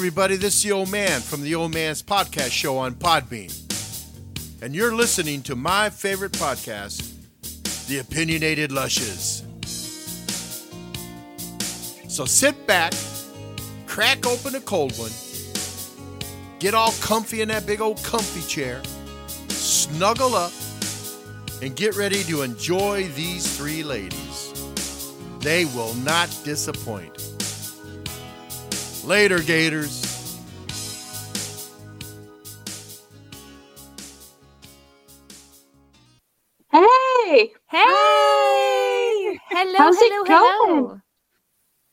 Everybody, this is the old man from the Old Man's Podcast Show on Podbean. And you're listening to my favorite podcast, The Opinionated Lushes. So sit back, crack open a cold one, get all comfy in that big old comfy chair, snuggle up, and get ready to enjoy these three ladies. They will not disappoint. Later, Gators. Hey! Hey! Hello, How's it hello, going? hello.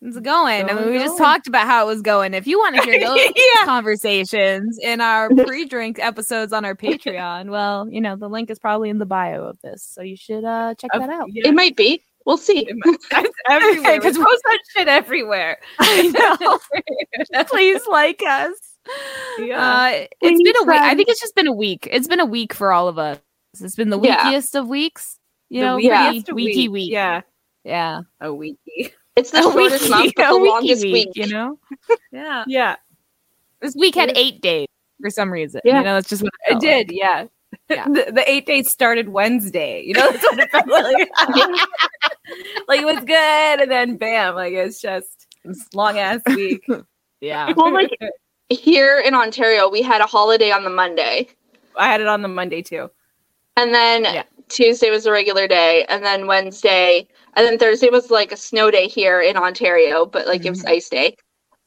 It's going. I mean, we just talked about how it was going. If you want to hear those Yeah. conversations in our pre-drink episodes on our Patreon, well, you know, the link is probably in the bio of this, so you should uh check that out. It might be. We'll see. It's everywhere. We Because- post that shit everywhere. I know. Please like us. Yeah. Uh, We it's need been a week. I think it's just been a week. It's been a week for all of us. It's been the Yeah. weekiest of weeks. You The know, yeah. weeky, week. week. Yeah. Yeah. A weeky. It's the A shortest weeky- month, but a the weeky longest week. You know. yeah. Yeah. This week had eight days for some reason. Yeah. You know, that's just what It felt did. Yeah. Yeah. The, the eight days started Wednesday. You know, it felt like. like it was good, and then bam, like it's just long ass week. Yeah. Well, like here in Ontario, we had a holiday on the Monday, I had it on the Monday too. and then Yeah. Tuesday was a regular day, and then Wednesday, and then Thursday was like a snow day here in Ontario, but like it was mm-hmm. ice day.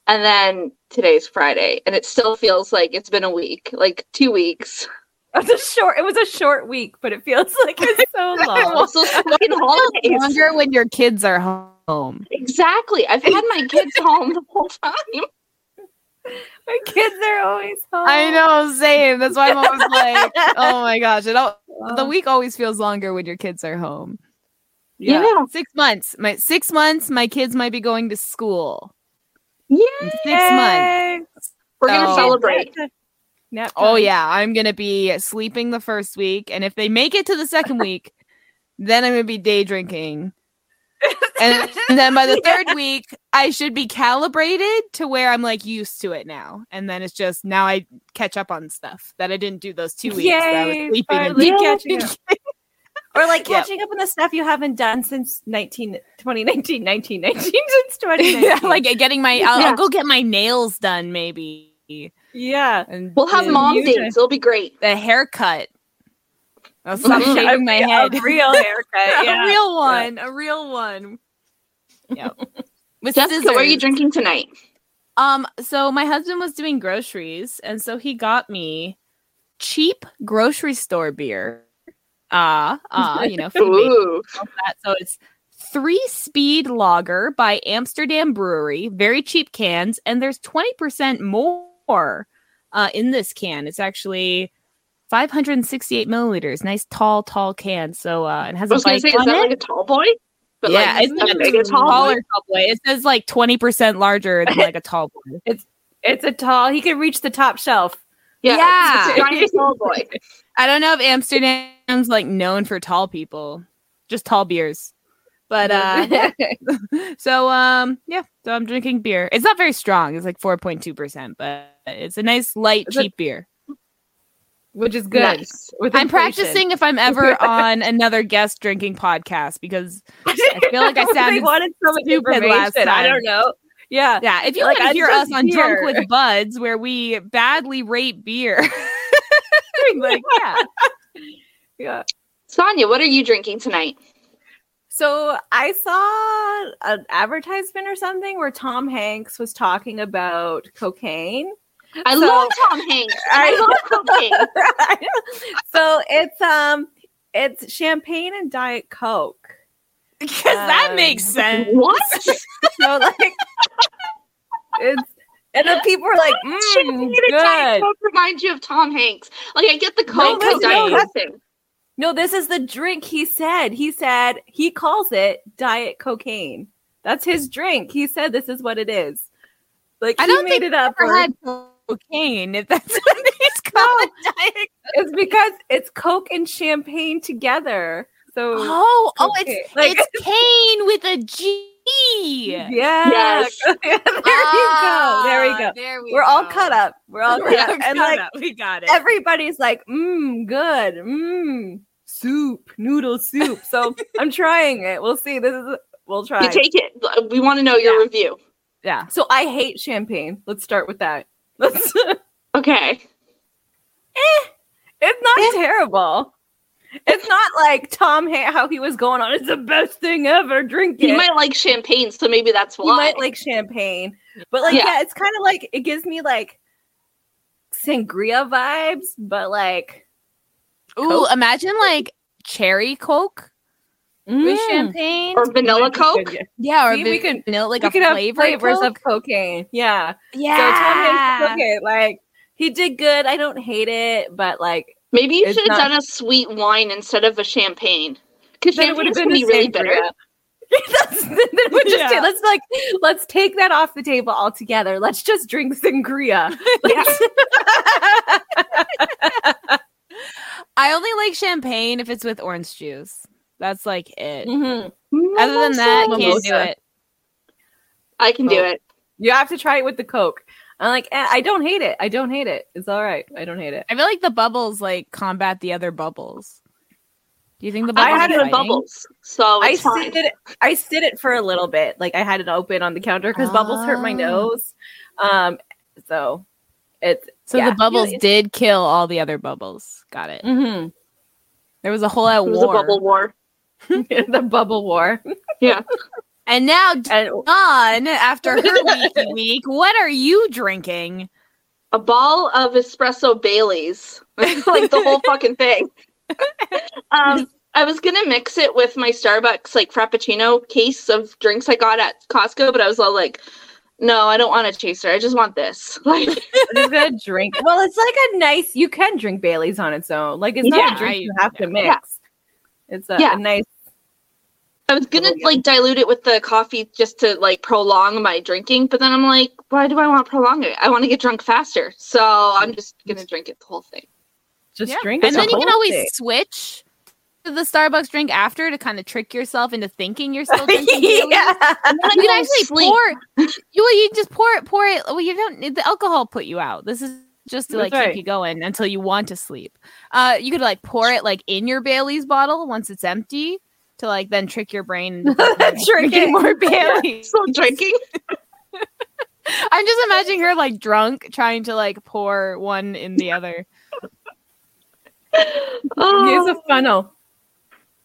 And then today's Friday, and it still feels like it's been a week, like two weeks. It was a short. It was a short week, but it feels like it's so long. Also, fucking holidays. Longer when your kids are home. Exactly. I've had my kids home the whole time. My kids are always home. I know, same. That's why I'm always like, oh my gosh, it all, the week always feels longer when your kids are home. Yeah. Six months. My six months. My kids might be going to school. Yeah. Six months. We're gonna celebrate. Nap Oh yeah, I'm gonna be sleeping the first week, and if they make it to the second week, then I'm gonna be day drinking. And, then by the third week, I should be calibrated to where I'm like used to it now. And then it's just now I catch up on stuff that I didn't do those two weeks. that I was sleeping and finally Yeah. catching up. Or like Yep. catching up on the stuff you haven't done since 19, 2019, 1919, since 2019. yeah, like getting my I'll, Yeah. I'll go get my nails done maybe yeah. and We'll have the- mom you days. just- It'll be great. the haircut i'll stop Mhm. shaving my head A real haircut. Yeah. a real one a real one yep with Jessica, what are you drinking tonight? um so my husband was doing groceries and so he got me cheap grocery store beer ah ah you know Ooh. that. So it's three speed lager by Amsterdam Brewery, very cheap cans, and there's 20% more uh, in this can. It's actually 568 milliliters. Nice tall, tall can. So uh, it has I a was say, is that it. like a tall boy? But yeah, like, it's like big as tall boy? taller tall boy. It says like 20% larger than like a tall boy. It's it's a tall, he could reach the top shelf. Yeah, Yeah. It's, it's a giant tall boy. I don't know if Amsterdam's like known for tall people, just tall beers. But uh so um yeah, so I'm drinking beer. It's not very strong. It's like 4.2%, but it's a nice light Is it- cheap beer. which is good. Nice. I'm inflation. practicing if I'm ever on another guest drinking podcast because I feel like I They sounded wanted so much stupid information. last I don't know. Yeah. yeah, if you Like, want to I'm hear us just on Drunk with Buds where we badly rate beer. like yeah. Yeah. Sonia, what are you drinking tonight? So I saw an advertisement or something where Tom Hanks was talking about cocaine. I So- love Tom Hanks. I love cocaine. so it's um it's champagne and diet coke. Because that Um, makes sense. What? So like it's And then people were like, mm, Champagne Diet good. Coke reminds you of Tom Hanks. Like I get the Coke that's- and Diet no, Coke thing. No, this is the drink he said. He said he calls it diet cocaine. That's his drink. He said this is what it is. Like I he don't made think it up. Never or- had cocaine. If that's what it's called. Diet It's because it's Coke and champagne together. So Oh, oh, it's Like- it's cane with a G. yeah. Yes. there you go. There we go. Ah, There we We're all cut up. We're all cut We're up. all And like up. we got it. everybody's like, mmm, good. Mmm. Soup, noodle soup. So I'm trying it. We'll see. This is we'll try. You take it. We want to know your Yeah. review. yeah. so I hate champagne. Let's start with that. Let's Okay. Eh, it's not eh. terrible. It's not like Tom how he was going on. It's the best thing ever. Drink it. You might like champagne, so maybe that's why. You might like champagne, but like Yeah. yeah, it's kind of like it gives me like sangria vibes, but like Ooh, Coke? imagine like cherry Coke with mm, champagne. or vanilla Coke. yeah. yeah, or See, we we could- vanilla, like we a could have flavored flavors Coke. of cocaine. Yeah. yeah. So Tom Hanks, okay, like he did good. I don't hate it, but like Maybe you should have not- done a sweet wine instead of a champagne. Because Then it would've been can be really sangria. bitter. that's then we just Yeah. let's like let's take that off the table altogether. Let's just drink sangria. Let's- I only like champagne if it's with orange juice. That's like it. Mhm. Other than that, Mimosa. can't do it. I can do Oh. it. You have to try it with the Coke. I'm like, eh, I don't hate it. I don't hate it. It's all right. I don't hate it. I feel like the bubbles like combat the other bubbles. Do you think the bubbles? I had are it in bubbles, so I it's fine. sit it. I sit it for a little bit. Like I had it open on the counter because bubbles hurt my Oh. nose. Um, so it's So yeah. the bubbles Yeah, did kill all the other bubbles. Got it. mhm. There was a whole out It war. a bubble war. the bubble war. Yeah. And now And Dawn, after her weeky week, what are you drinking? A ball of espresso Baileys, like the whole fucking thing. um, I was gonna mix it with my Starbucks like Frappuccino case of drinks I got at Costco, but I was all like, "No, I don't want a chaser. I just want this." Like, I'm just gonna drink. Well, it's like a nice. You can drink Bailey's on its own. Like it's not Yeah, a drink I- you have to mix. Yeah. It's a, Yeah. a nice. I was gonna like dilute it with the coffee just to like prolong my drinking, but then I'm like, why do I want to prolong it? I want to get drunk faster, so I'm just gonna drink it the whole thing. Just Yeah. drink. And the then you can always thing. switch to the Starbucks drink after to kind of trick yourself into thinking you're still drinking. Yeah. And then You can actually sleep. pour. You well, you just pour it, pour it. Well, you don't. The alcohol put you out. This is just to like That's right. keep you going until you want to sleep. Uh, you could like pour it like in your Bailey's bottle once it's empty to like then trick your brain into thinking you're Drink drinking more Bailey's. Still drinking. I'm just imagining her like drunk trying to like pour one in the other. Oh, Here's a funnel.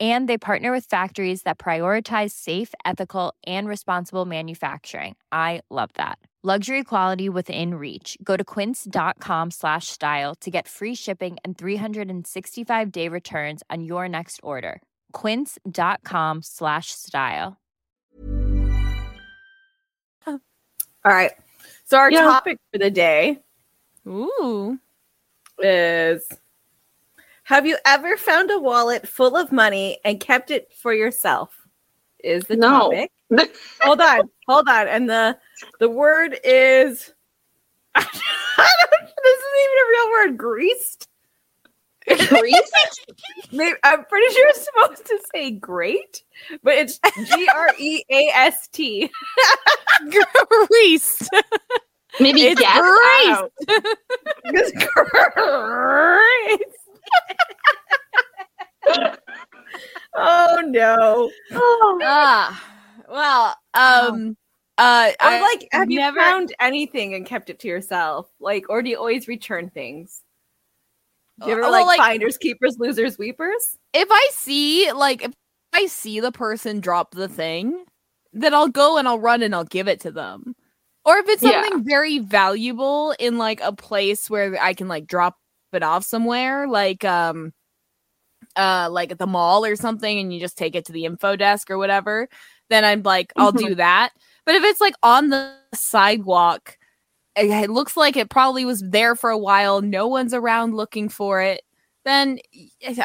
And they partner with factories that prioritize safe, ethical, and responsible manufacturing. I love that. Luxury quality within reach. Go to quince.com slash style to get free shipping and 365 day returns on your next order. Quince.com slash style. All right. So our Yeah. topic for the day Ooh. is Have you ever found a wallet full of money and kept it for yourself? Is the No. topic. hold on, hold on. And the the word is I don't, this isn't even a real word, greased. Grease? Maybe, I'm pretty sure it's supposed to say great, but it's G R E A S T. Greased. Maybe It's guess? I grease. don't know. It's great. oh no! Oh. Ah, well, um, uh, Or I like, have never- you found anything and kept it to yourself? Like, or do you always return things? Do you ever Uh, like, like- finders, keepers, losers, weepers? if I see like if I see the person drop the thing, then I'll go and I'll run and I'll give it to them. Or if it's Yeah. something very valuable in like a place where I can like drop it off somewhere, like um uh like at the mall or something and you just take it to the info desk or whatever, then I'm like I'll do that. But if it's like on the sidewalk, it it looks like it probably was there for a while, no one's around looking for it, then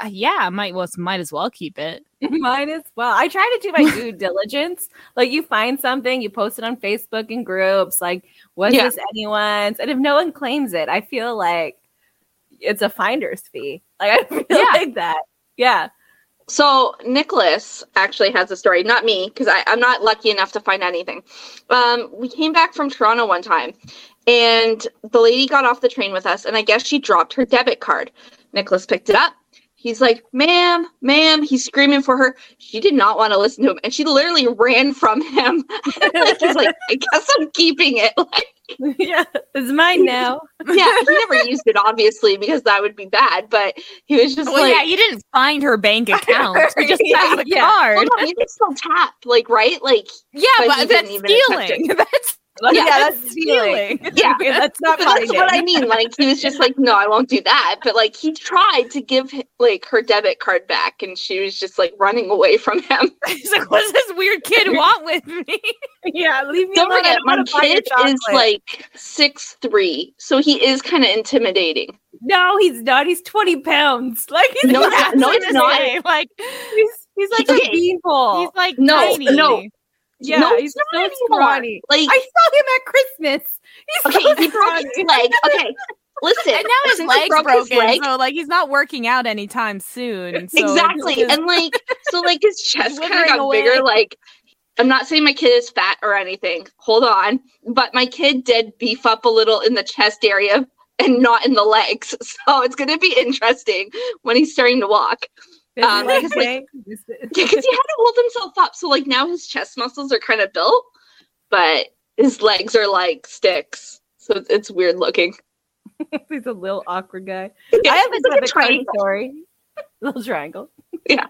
yeah, I might well might as well keep it. might as well. I try to do my due diligence. Like, you find something, you post it on Facebook in groups. Like, was Yeah. this anyone's? And if no one claims it, I feel like it's a finder's fee. Like, I feel Yeah. like that. Yeah. So Nicholas actually has a story, not me, because I'm not lucky enough to find anything. Um, we came back from Toronto one time, and the lady got off the train with us, and I guess she dropped her debit card. Nicholas picked it up. He's like, "Ma'am, ma'am!" He's screaming for her. She did not want to listen to him, and she literally ran from him. like he's like, "I guess I'm keeping it." Like, yeah. It's mine now. yeah, he never used it, obviously, because that would be bad. But he was just Well, like, yeah, you didn't find her bank account. You just Yeah, found the yeah. card. Well, no, you can still tap, like, right? Like, yeah, but but, that's didn't even attempt stealing. That's yeah, Yeah, that's stealing. Yeah. that's not But that's what I mean. Like he was just like, no, I won't do that. But like he tried to give like her debit card back, and she was just like running away from him. He's like, what's this weird kid want with me? Yeah, leave me Don't alone. Forget, my wanna buy your kid is like six three, so he is kind of intimidating. no, he's not. He's twenty pounds. Like he's No, not. no, it's not. Like He's, he's like a beanpole. he's like No, tiny. no. Yeah, no, he's not so anymore. scrawny. Like, I saw him at Christmas. He's okay, so he broke his leg. Okay, listen. And now his leg's broke his broken, leg- so like he's not working out anytime soon. So exactly and like so like his chest kind of got away. bigger like i'm not saying my kid is fat or anything hold on but my kid did beef up a little in the chest area and not in the legs so it's going to be interesting when he's starting to walk um, because, like- big? because he had to hold himself up so like now his chest muscles are kind of built but his legs are like sticks so it's, weird looking he's a little awkward guy. Yeah, I have a like card triangle. story. Little triangle. Yeah.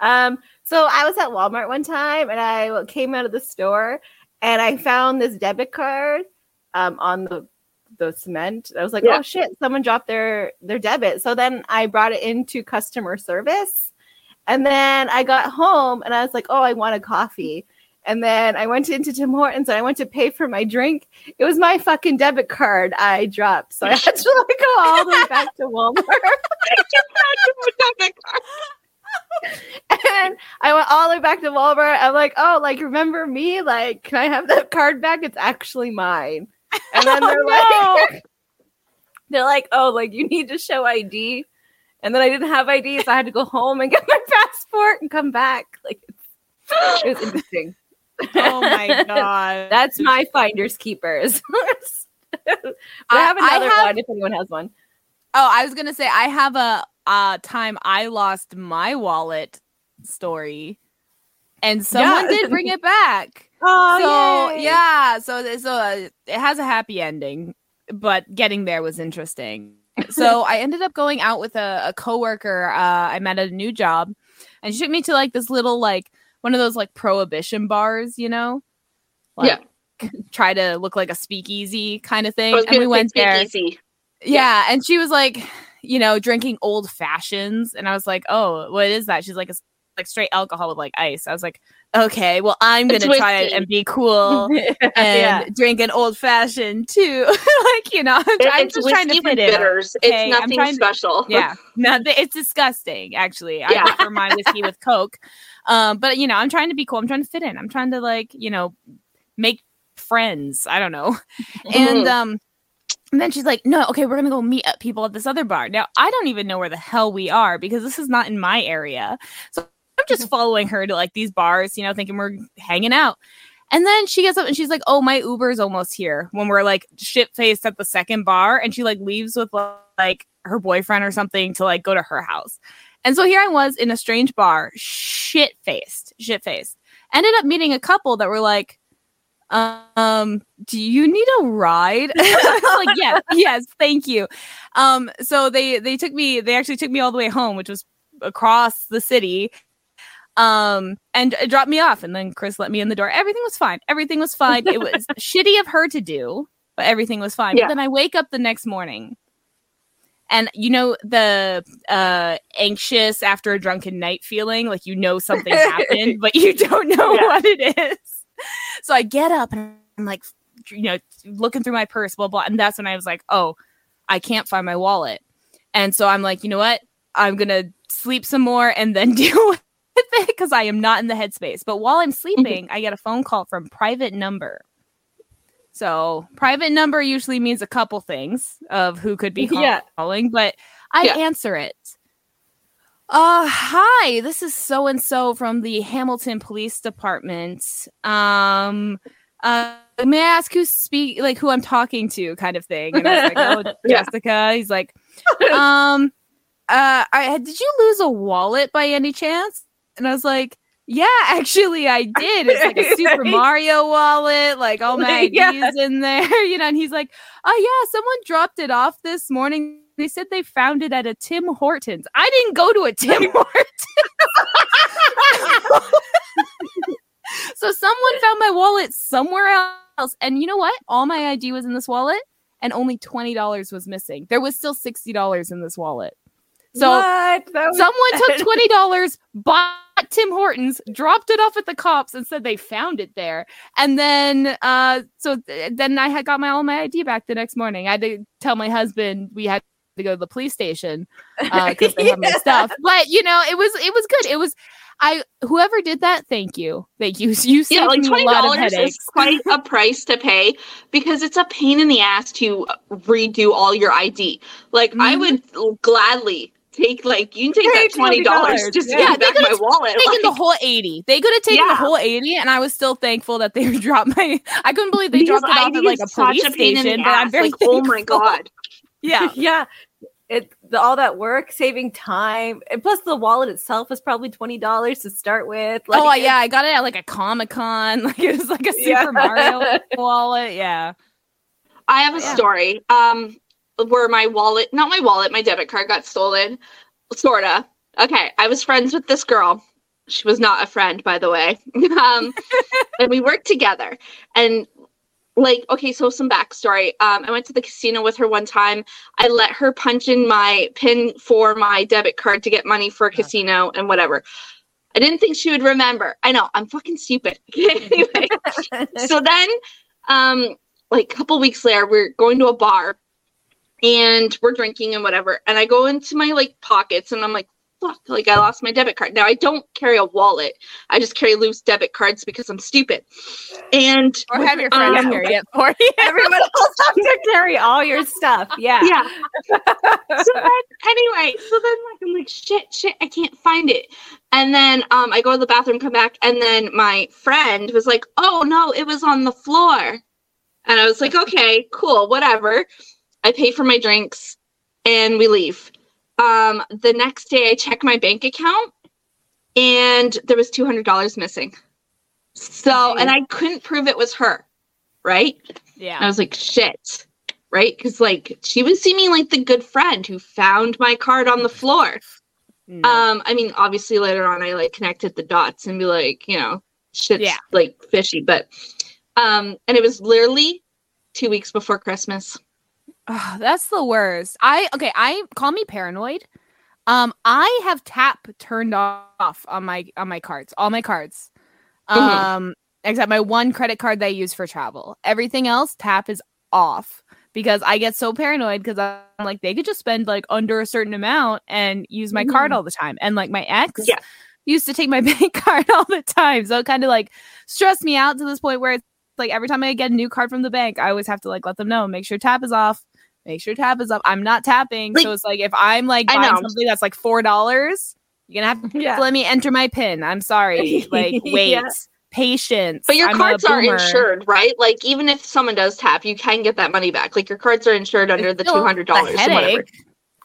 Um. So I was at Walmart one time, and I came out of the store, and I found this debit card, um, on the the cement. I was like, Yeah. oh shit, someone dropped their their debit. So then I brought it into customer service, and then I got home, and I was like, oh, I want a coffee. And then I went into Tim Hortons and I went to pay for my drink. It was my fucking debit card I dropped. So I had to like go all the way back to Walmart. and I went all the way back to Walmart. I'm like, oh, like remember me? Like, can I have that card back? It's actually mine. And then they're Oh, like, they're like, oh, like you need to show ID. And then I didn't have ID, so I had to go home and get my passport and come back. Like, it's, it was interesting. oh my god. That's my finders keepers. I, I- have I another have- one if anyone has one. Oh, I was gonna say I have a uh time I lost my wallet story, and someone Yeah. did bring it back. Oh, so yay. yeah, so so uh, it has a happy ending, but getting there was interesting. so I ended up going out with a, a coworker uh, I met at a new job, and she took me to like this little like one of those like prohibition bars, you know, Like, Yeah. try to look like a speakeasy kind of thing. And we went there. speakeasy. Yeah, and she was like, you know, drinking old fashions, and I was like, oh, what is that? She's like, it's like straight alcohol with like ice. I was like, okay, well, I'm gonna try it and be cool and yeah. drink an old fashioned too. like, you know, I'm, just trying to fit bitters. okay? It's nothing trying to- special. Yeah, no, it's disgusting. Actually, I Yeah. prefer my whiskey with Coke. Um, but you know, I'm trying to be cool. I'm trying to fit in. I'm trying to like, you know, make friends. I don't know. Mm-hmm. And um, And then she's like, no, okay, we're gonna go meet up people at this other bar. Now I don't even know where the hell we are because this is not in my area. So I'm just following her to like these bars, you know, thinking we're hanging out. And then she gets up and she's like, "Oh, my Uber's almost here." When we're like shit faced at the second bar, and she like leaves with like her boyfriend or something to like go to her house. And so here I was in a strange bar, shit faced, shit faced. Ended up meeting a couple that were like, um, do you need a ride? Like, yes, yes, thank you. Um, so they they took me, they actually took me all the way home, which was across the city. Um, and it dropped me off, and then Chris let me in the door. Everything was fine. Everything was fine. It was shitty of her to do, but everything was fine. Yeah. But then I wake up the next morning and you know the uh anxious after a drunken night feeling like you know something happened but you don't know Yeah. what it is so i get up and i'm like you know looking through my purse blah blah and that's when i was like oh i can't find my wallet and so i'm like you know what i'm gonna sleep some more and then deal with it because i am not in the headspace but while i'm sleeping i get a phone call from private number so private number usually means a couple things of who could be Yeah. calling, but I Yeah. answer it. Uh hi, this is so and so from the Hamilton Police Department. Um uh may I ask who's speak like who I'm talking to kind of thing. And I was like, Oh Yeah. Jessica. He's like, um uh I did you lose a wallet by any chance? And I was like, yeah, actually, I did. It's like a Super Mario wallet, like all my IDs Yeah. in there, you know. And he's like, "Oh yeah, someone dropped it off this morning. They said they found it at a Tim Hortons. I didn't go to a Tim Hortons. so someone found my wallet somewhere else, and you know what? All my ID was in this wallet, and only twenty dollars was missing. There was still sixty dollars in this wallet. So was- someone took twenty dollars, bought Tim Hortons, dropped it off at the cops, and said they found it there. And then, uh, so th- then I had got my all my ID back the next morning. I had to tell my husband we had to go to the police station because they have my stuff. But you know, it was it was good. It was I whoever did that. Thank you, thank you. You saved Yeah, like me twenty a lot of dollars headaches. is quite a price to pay because it's a pain in the ass to redo all your ID. Like I Mhm. would gladly take like you can take Pay that twenty dollars $20, just to yeah. get they back my could've wallet. taken the whole 80. They could have taken the whole 80, and I was still thankful that they dropped my. I couldn't believe they because dropped it off at like a is police a station. the But I'm very Like, oh my god. Yeah. yeah. It the, all that work, saving time, and plus the wallet itself was probably twenty dollars to start with. Like, oh yeah, I got it at like a Comic Con. Like it was like a Super Yeah. Mario wallet. Yeah. I have a Yeah. story um where my wallet, not my wallet, my debit card got stolen. Sorta. Okay, I was friends with this girl. She was not a friend, by the way. um, and we worked together. And like, okay, so some backstory. Um, I went to the casino with her one time. I let her punch in my pin for my debit card to get money for a casino and whatever. I didn't think she would remember. I know, I'm fucking stupid. anyway, so then um like a couple weeks later we're going to a bar and we're drinking and whatever and i go into my like pockets and i'm like fuck like i lost my debit card now i don't carry a wallet i just carry loose debit cards because i'm stupid and Or have your friends Um, carry it for you. Everyone else has to carry all your stuff. Yeah. yeah so then anyway so then like i'm like shit shit i can't find it and then um i go to the bathroom come back and then my friend was like oh no it was on the floor and i was like okay cool whatever i pay for my drinks and we leave um the next day i check my bank account and there was $200 missing so and i couldn't prove it was her right Yeah. I was like, shit. Right? Because like she was seeming like the good friend who found my card on the floor. No. Um, I mean, obviously later on I like connected the dots and be like, you know, shit's Yeah. like fishy. But um, and it was literally two weeks before Christmas. Oh, that's the worst. I okay, I call me paranoid. Um, I have tap turned off on my on my cards, all my cards. Mhm. Um, except my one credit card that I use for travel. Everything else, tap is off because I get so paranoid because I'm like they could just spend like under a certain amount and use my card all the time. And like my ex Yeah. used to take my bank card all the time. So it kind of like stressed me out to this point where it's like every time I get a new card from the bank, I always have to like let them know, make sure tap is off Make sure tap is up. I'm not tapping. Like- so it's like if I'm like I buying something that's like four dollars, you're gonna have to Yeah. let me enter my pin. I'm sorry. Like wait. Yeah. Patience. But your I'm cards are insured, right? Like even if someone does tap, you can get that money back. Like your cards are insured under It's the two hundred dollars. headache.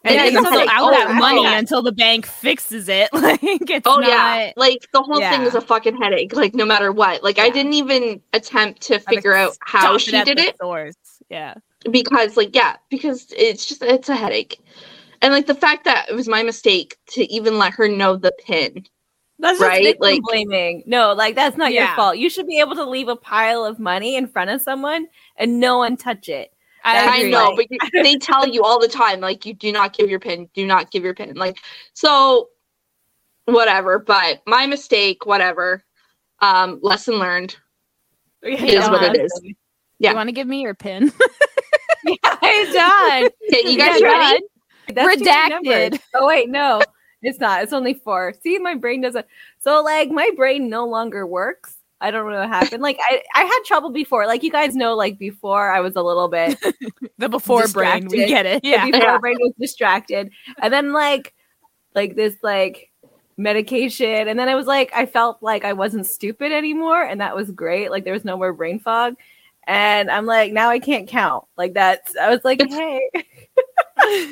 And It then you still out Oh, that yeah. money until the bank fixes it. Like it's Oh not yeah, like the whole thing is a fucking headache. Like no matter what. Like I didn't even attempt to figure out how she did it Source. Yeah. Because, like, yeah, because it's just it's a headache, and like the fact that it was my mistake to even let her know the pin. That's just Right, victim like- blaming. No, like that's not your fault. You should be able to leave a pile of money in front of someone and no one touch it. I, I agree. know, but you, they tell you all the time, like, you do not give your pin, do not give your pin. Like, so whatever, but my mistake, whatever. Um, lesson learned. It is what it is. yeah. You want to give me your pin? I'm done. Okay, you guys Yeah, ready? That's Redacted. Oh wait, no, it's not. It's only four. See, my brain doesn't. So like, my brain no longer works. I don't know what happened. Like, I I had trouble before. Like you guys know, like before I was a little bit the before brain. We get it. yeah. Yeah. before Yeah. brain was distracted, and then like like this like medication, and then I was like, I felt like I wasn't stupid anymore, and that was great. Like there was no more brain fog. And I'm like, now I can't count. Like that's I was like, hey,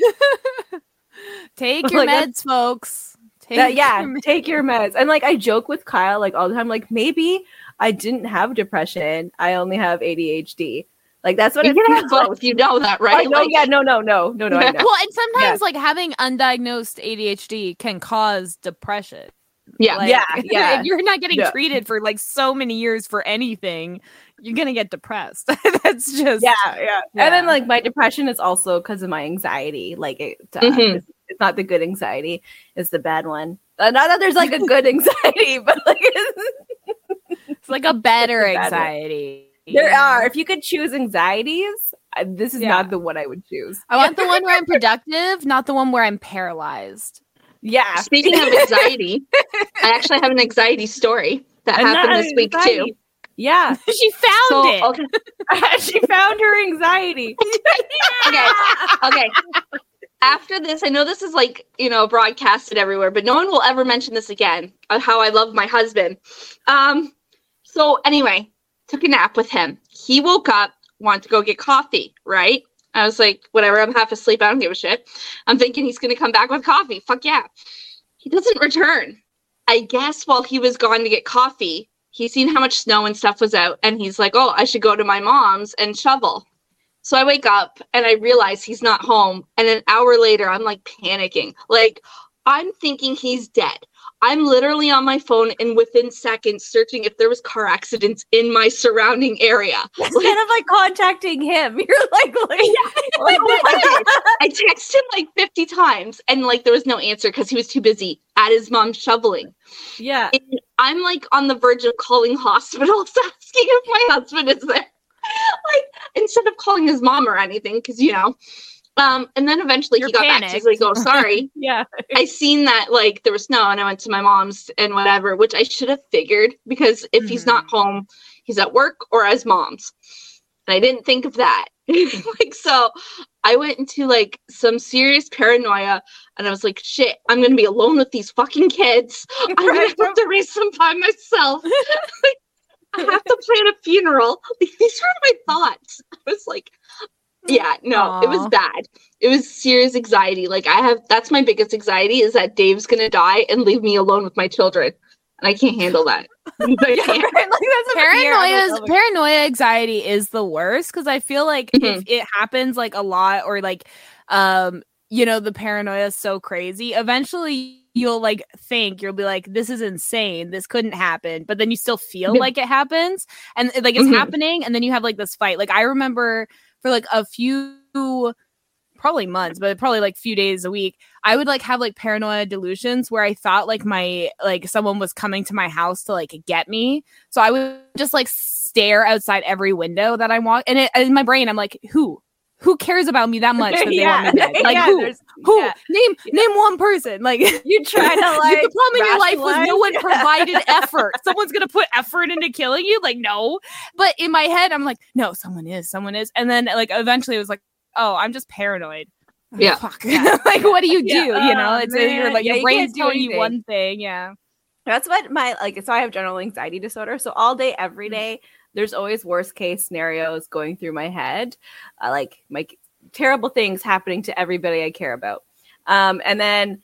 Take your Like, meds, folks. Take That- yeah, your meds. take your meds. And like I joke with Kyle like all the time, like maybe I didn't have depression. I only have ADHD. Like that's what You it feels like. both. You know that, Oh, right? no, Like, yeah, no, no, no, no, no. I know. Well, and sometimes like having undiagnosed ADHD can cause depression. yeah. Like, Yeah, yeah. If you're not getting Yeah. treated for like so many years for anything, you're gonna get depressed. That's just yeah, yeah. Yeah. And then like my depression is also because of my anxiety. Like it, uh, Mhm. it's, it's not the good anxiety; it's the bad one. Uh, not that there's like a good anxiety, but like it's like a better It's a one. anxiety. there are. If you could choose anxieties, uh, this is Yeah. not the one I would choose. I want the one where I'm productive, not the one where I'm paralyzed. Yeah, Speaking of anxiety, I actually have an anxiety story that And happened this week anxiety. too. Yeah, she found So it. okay, she found her anxiety. okay, okay. After this, I know this is like you know broadcasted everywhere, but no one will ever mention this again. Of how I love my husband. Um. So anyway, took a nap with him. He woke up, wanted to go get coffee. Right. I was like, whatever. I'm half asleep. I don't give a shit. I'm thinking he's gonna come back with coffee. Fuck yeah. He doesn't return. I guess while he was gone to get coffee, he seen how much snow and stuff was out, and he's like, "Oh, I should go to my mom's and shovel." So I wake up and I realize he's not home. And an hour later, I'm like panicking. Like, I'm thinking he's dead. I'm literally on my phone and within seconds searching if there was car accidents in my surrounding area. Instead of like contacting him, you're like, like, like I texted him like 50 times and like there was no answer because he was too busy at his mom's shoveling. yeah. And I'm like on the verge of calling hospitals asking if my husband is there. like instead of calling his mom or anything, because you know. Um, and then eventually You're he got back to panicked. like, oh sorry. Yeah. I seen that like there was snow and I went to my mom's and whatever, which I should have figured because if he's not home, he's at work or at his mom's. And I didn't think of that. like so I went into like some serious paranoia and I was like, shit, I'm gonna be alone with these fucking kids. I'm gonna have to raise them by myself. I have to plan a funeral. These were my thoughts. I was like, yeah, no, it was bad. It was serious anxiety. Like I have that's my biggest anxiety is that Dave's gonna die and leave me alone with my children. And I can't handle that. I can't. that's a fear. I'm Paranoia, like, oh my- paranoia, anxiety is the worst because I feel like if Mhm. it happens like a lot or like, um, you know, the paranoia is so crazy. Eventually, you'll like think you'll be like, "This is insane. This couldn't happen," but then you still feel Yeah. like it happens, and like it's Mhm. happening, and then you have like this fight. Like I remember for like a few probably months but probably like few days a week i would like have like paranoia delusions where i thought like my like someone was coming to my house to like get me. So i would just like stare outside every window that i walk and it, in my brain i'm like who who cares about me that much that they want me dead like yeah, who who yeah. name name one person like You try to like the problem in your life was no one rationalize- provided effort. Someone's gonna put effort into killing you. Like, no. But in my head, I'm like, no, someone is, someone is. And then like eventually it was like, oh, I'm just paranoid. Yeah. Fuck. like, what do you do? Yeah. You know, Oh, it's uh, you're like Yeah, your you brain's can't telling you one thing. Yeah. That's what my like. So I have general anxiety disorder. So all day, every day, there's always worst case scenarios going through my head, uh, like my terrible things happening to everybody I care about. Um, and then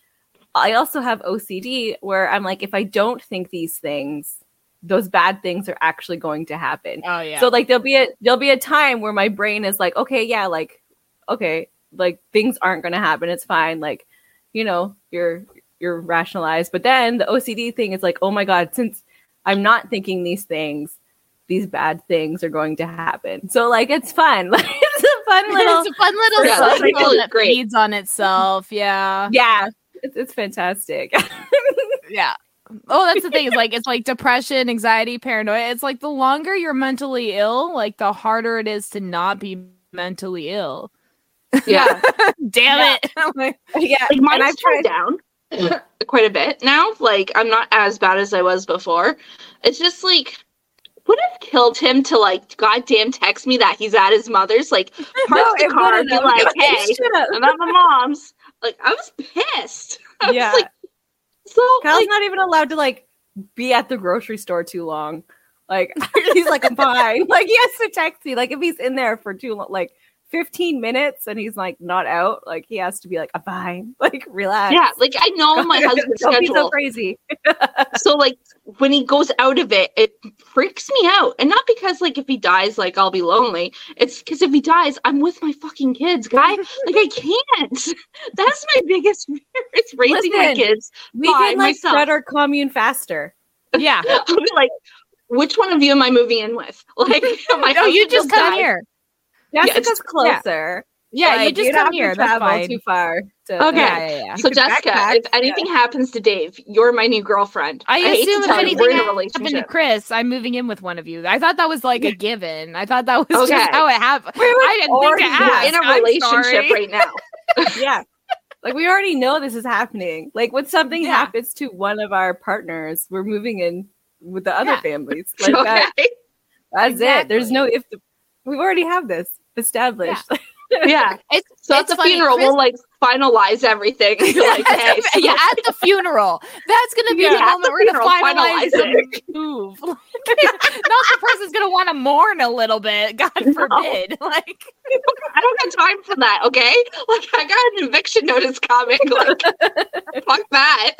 I also have OCD, where I'm like, if I don't think these things, those bad things are actually going to happen. Oh yeah. So like there'll be a there'll be a time where my brain is like, okay, yeah, like okay, like things aren't gonna happen. It's fine. Like, you know, you're you're rationalized. But then the OCD thing is like, oh my god, since I'm not thinking these things, these bad things are going to happen. So like it's fun. Like it's a fun little it's a fun little Yeah, that's cycle that great. feeds on itself. Yeah. yeah. It's, it's fantastic. Yeah. Oh, that's the thing. Is like it's like depression, anxiety, paranoia. It's like the longer you're mentally ill, like the harder it is to not be mentally ill. Yeah. Damn Yeah. it. Like, yeah. like mine's I've tried down quite a bit now. Like I'm not as bad as I was before. It's just like would have killed him to like goddamn text me that he's at his mother's, like park the it car and be like, hey. I'm at my mom's. Like I was pissed. I was Yeah. like so Kyle's like, not even allowed to like be at the grocery store too long. Like he's like, I'm fine. Like he has to text me. Like if he's in there for too long, like 15 minutes and he's like not out, like he has to be like, I'm fine. Like relax. yeah, like I know my husband's Don't be so schedule. crazy. so like when he goes out of it it freaks me out and not because like if he dies like i'll be lonely it's because if he dies i'm with my fucking kids guy like i can't that's my biggest fear it's raising my kids We by can like myself. spread our commune faster. yeah. like which one of you am i moving in with like my No, you just will come die. here. Jessica's it's- closer. Yeah, you just don't come have to here. That's travel fine. too far. To, Okay. Yeah, yeah, yeah. so jessica backpack, if anything happens to dave you're my new girlfriend I hate assume to if tell you, anything we're in a happened to Chris, I'm moving in with one of you. I thought that was like a given. I thought that was Okay. just how it happened. We were I didn't think already to ask. in a I'm relationship right now yeah. Like we already know this is happening. Like when something Yeah. happens to one of our partners, we're moving in with the other Yeah. families. Like that, okay that's it. There's no if. The, we already have this established. yeah It's, so at the funny, funeral Chris- we'll like finalize everything like hey so- yeah, at the funeral. That's gonna be Yeah, the moment the we're gonna funeral, finalize finalize the move. Not the person's gonna want to mourn a little bit. God forbid. Like, I don't have time for that, okay? Like I got an eviction notice coming. Like fuck that.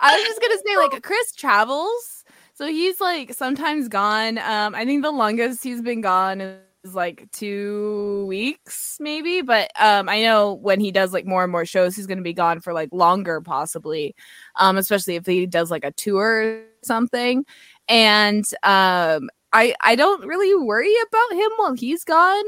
I was just gonna say, like, Chris travels, so he's like sometimes gone. Um, I think the longest he's been gone is like two weeks, maybe. But um, I know when he does like more and more shows, he's gonna be gone for like longer, possibly. Um, especially if he does like a tour or something. And um, I I don't really worry about him while he's gone.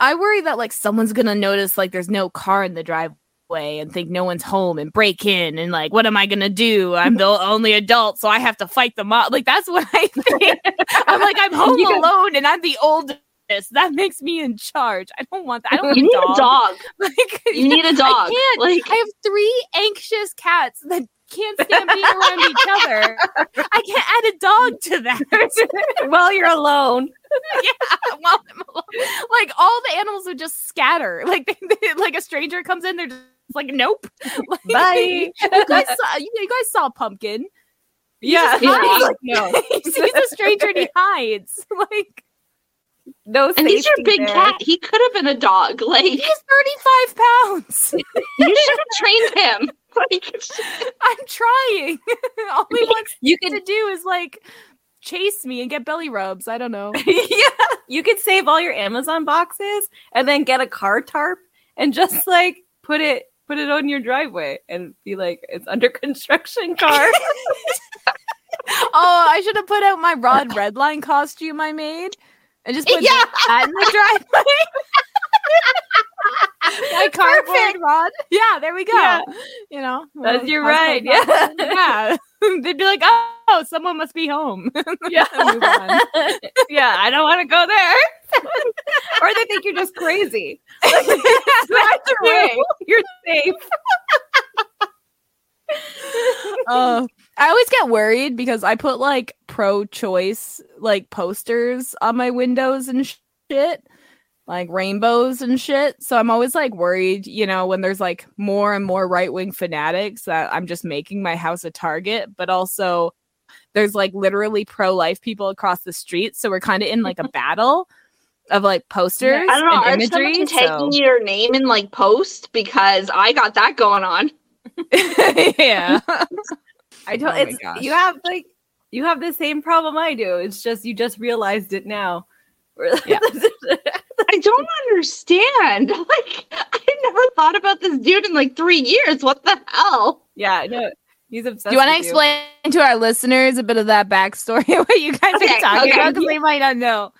I worry that like someone's gonna notice like there's no car in the driveway and think no one's home and break in and like what am I gonna do? I'm the only adult, so I have to fight them up. Like that's what I think. I'm like I'm home alone and I'm the oldest. That makes me in charge. I don't want that. I don't You want need a dog. Like, You need a dog. I can't. Like I have three anxious cats that can't stand being around each other. I can't add a dog to that. While you're alone. yeah, while I'm alone. like all the animals would just scatter. Like they, they- like a stranger comes in, they're just like, nope. Like, Bye. you, guys saw, you, you guys saw Pumpkin. Yeah. just Yeah. Like, no. he sees a stranger and he hides. Like No and he's your big there. cat. He could have been a dog. Like he's 35 pounds. You should have trained him. Like I'm trying. all he wants You to can do is like chase me and get belly rubs. I don't know. yeah. You could save all your Amazon boxes and then get a car tarp and just like put it put it on your driveway and be like it's under construction car. Oh, I should have put out my Rod Redline costume I made and just put Yeah. that in the driveway. my cardboard rod. Yeah, there we go. Yeah. You know, That's- you're right, yeah. yeah. They'd be like, "Oh, someone must be home." yeah. Yeah, I don't want to go there. or they think you're just crazy. Drive away. You're safe. Uh, I always get worried because I put like pro-choice like posters on my windows and shit. like rainbows and shit. So I'm always like worried, you know, when there's like more and more right wing fanatics that I'm just making my house a target, but also there's like literally pro life people across the street. So we're kind of in like a battle of like posters I don't know. Are and imagery. taking so- your name in like post because I got that going on. yeah. I don't. Oh it's gosh. you have like you have the same problem I do. It's just you just realized it now. Yeah. I don't understand. Like I never thought about this dude in like three years. What the hell? yeah. No, he's obsessed. Do you want to with explain to our listeners a bit of that backstory what you guys Okay, are talking okay. about? Because they might not know.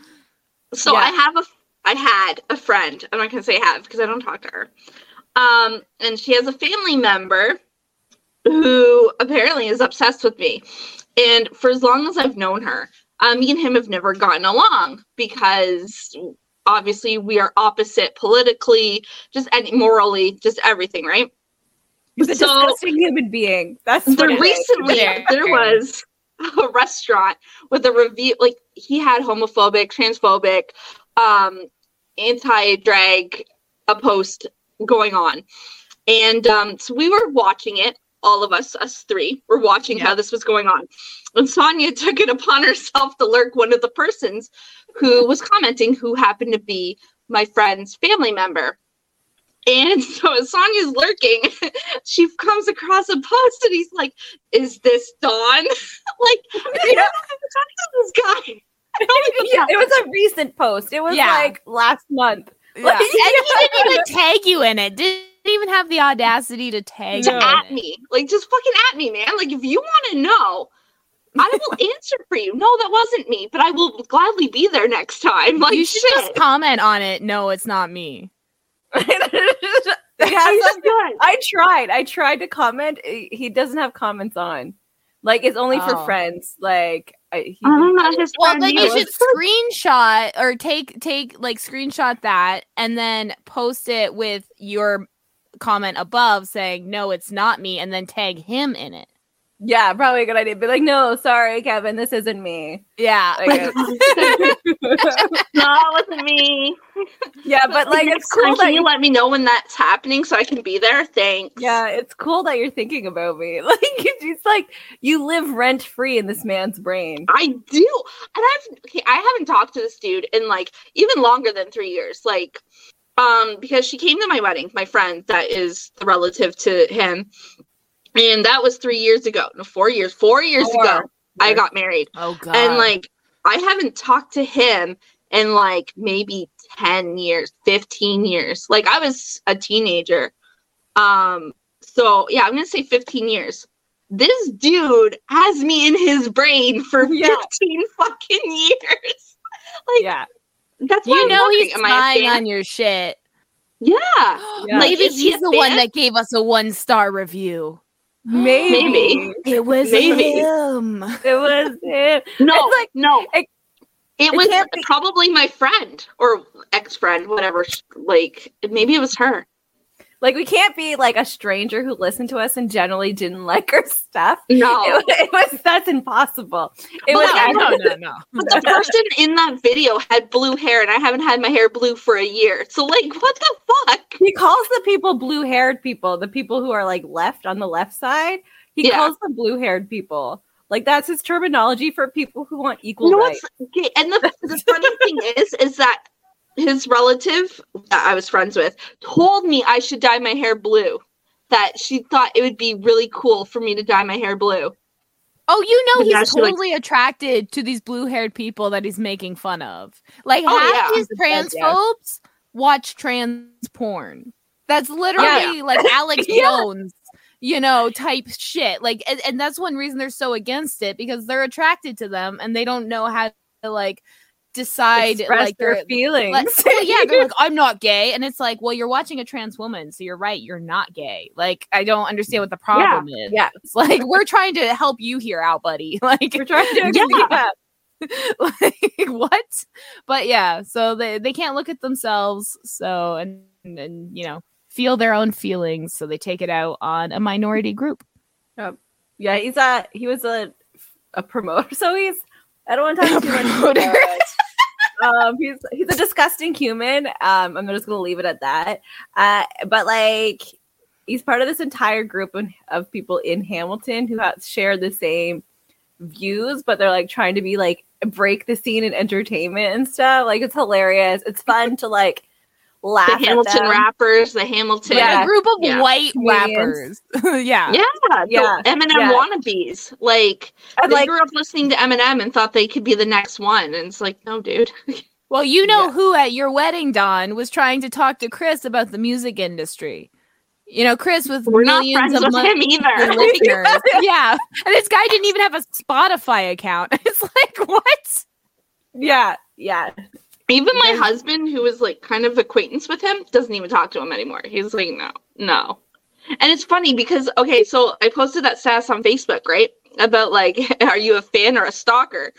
So Yeah. I have a I had a friend. I'm not gonna say have because I don't talk to her. Um, and she has a family member who apparently is obsessed with me. And for as long as I've known her, um, me and him have never gotten along because obviously we are opposite politically, just and morally, just everything, right? He's a So- disgusting human being. That's what there recently Yeah. there was a restaurant with a review like he had homophobic transphobic um anti-drag a post going on and um so we were watching it all of us us three were watching how this was going on and sonia took it upon herself to lurk one of the persons who was commenting who happened to be my friend's family member and so as Sonia's lurking, she comes across a post and he's like, Is this Dawn? like, I don't know this guy. I don't even Yeah, it was a recent post. It was Yeah. like last month. Yeah. Like- and he didn't even tag you in it. Didn't even have the audacity to tag in at me. Like, just fucking at me, man. Like, if you want to know, I will answer for you. No, that wasn't me, but I will gladly be there next time. Like, you should shit. just comment on it. No, it's not me. I, tried. I tried to comment. He doesn't have comments on. Like it's only for Oh. friends. Like I, he, I'm not his Well, friend then you should screenshot or take take like screenshot that and then post it with your comment above saying no, it's not me, and then tag him in it. yeah, probably a good idea. Be like, no, sorry, Kevin, this isn't me. Yeah, Like, no, it wasn't me. yeah, but like it's cool time, that can you you. let me know when that's happening so I can be there? Thanks. Yeah, it's cool that you're thinking about me. Like it's like you live rent free in this man's brain. I do. And I've okay, I haven't talked to this dude in like even longer than three years. Like, um, because she came to my wedding, my friend that is the relative to him. And that was three years ago. No, four years. Four years Four. ago, I got married. Oh god. And like I haven't talked to him in like maybe 10 years, 15 years. Like I was a teenager. Um so yeah, I'm going to say 15 years. This dude has me in his brain for 15 fucking years. Like Yeah, that's why you I'm know wondering, he's am spying fan? on your shit. Yeah. Yeah. Maybe Is he's a the one that gave us a one star review. maybe. Maybe. It was Maybe. him. It was it. No, It's like- no. it- it it was can't be- probably my friend or ex-friend, whatever. Like maybe it was her. Like we can't be like a stranger who listened to us and generally didn't like our stuff. No. It, was, it was that's impossible. It Well, was no, actually- no, no. But the person in that video had blue hair, and I haven't had my hair blue for a year. So, like, what the fuck? he calls the people blue haired people, the people who are like left on the left side. He Yeah. calls them blue haired people. Like that's his terminology for people who want equal You know rights. And the, the funny thing is, is that his relative that I was friends with told me I should dye my hair blue. That she thought it would be really cool for me to dye my hair blue. Oh, you know But he's she, like- totally attracted to these blue-haired people that he's making fun of. Like Oh, half yeah. yes. transphobes watch trans porn. That's literally like Alex Yeah. Jones, you know, type shit. Like, and, and that's one reason they're so against it because they're attracted to them and they don't know how to like decide Express like their feelings. like, well, yeah, they're like, I'm not gay. And it's like, well, you're watching a trans woman, so you're right, you're not gay. Like, I don't understand what the problem is. yeah. It's like we're trying to help you here out, buddy. Like We're trying to Yeah. yeah. like what? But yeah, so they, they can't look at themselves, so and and you know, feel their own feelings, so they take it out on a minority group. Yeah, he's a he was a a promoter. So he's I don't want to talk too much um, he's he's a disgusting human. Um, I'm just gonna leave it at that. Uh, but like, he's part of this entire group of, people in Hamilton who share the same views, but they're like trying to be like break the scene in entertainment and stuff. Like, it's hilarious. It's fun to like laugh. The at Hamilton them. rappers, the Hamilton. Yeah. a group of Yeah. white rappers. yeah. Yeah, Yeah, yeah, Eminem yeah. wannabes. Like And they like, grew up listening to Eminem and thought they could be the next one, and it's like, no, dude. Well, you know Yeah. who at your wedding, Dawn, was trying to talk to Chris about the music industry. You know, Chris with We're not millions friends of with him either. listeners. yeah, and this guy didn't even have a Spotify account. It's like what? yeah, yeah. Even my There's- husband, who was like kind of acquaintance with him, doesn't even talk to him anymore. He's like, no, no. And it's funny because okay, so I posted that status on Facebook, right? About like, are you a fan or a stalker?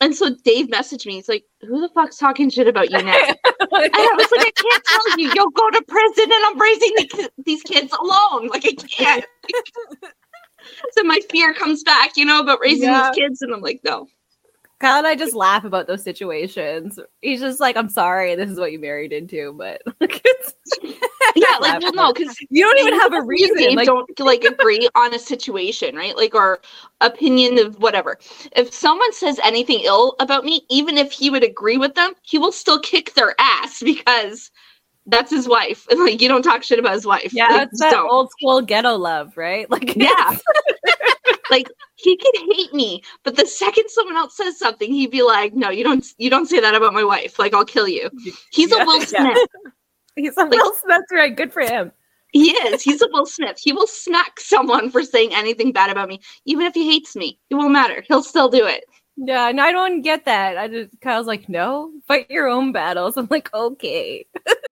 And so Dave messaged me. He's like, "Who the fuck's talking shit about you now?" And I was like, "I can't tell you. You'll go to prison, and I'm raising the, these kids alone. Like I can't." so my fear comes back, you know, about raising Yeah. these kids, and I'm like, "No." Kyle and I just laugh about those situations. He's just like, I'm sorry, this is what you married into, but Yeah, like, well, no, because you don't even have a reason. Dave Like, don't like agree on a situation, right? Like our opinion of whatever. If someone says anything ill about me, even if he would agree with them, he will still kick their ass because that's his wife. And like you don't talk shit about his wife. yeah, Like, it's that don't. old school ghetto love, right? Like, Yeah. Like he could hate me, but the second someone else says something, he'd be like, "No, you don't. You don't say that about my wife. Like I'll kill you." He's Yeah, a Will yeah. Smith. he's a Will Smith, That's right? Good for him. He is. He's a Will Smith. He will smack someone for saying anything bad about me, even if he hates me. It won't matter. He'll still do it. Yeah, and I don't get that. I just Kyle's like, no, fight your own battles. I'm like, okay.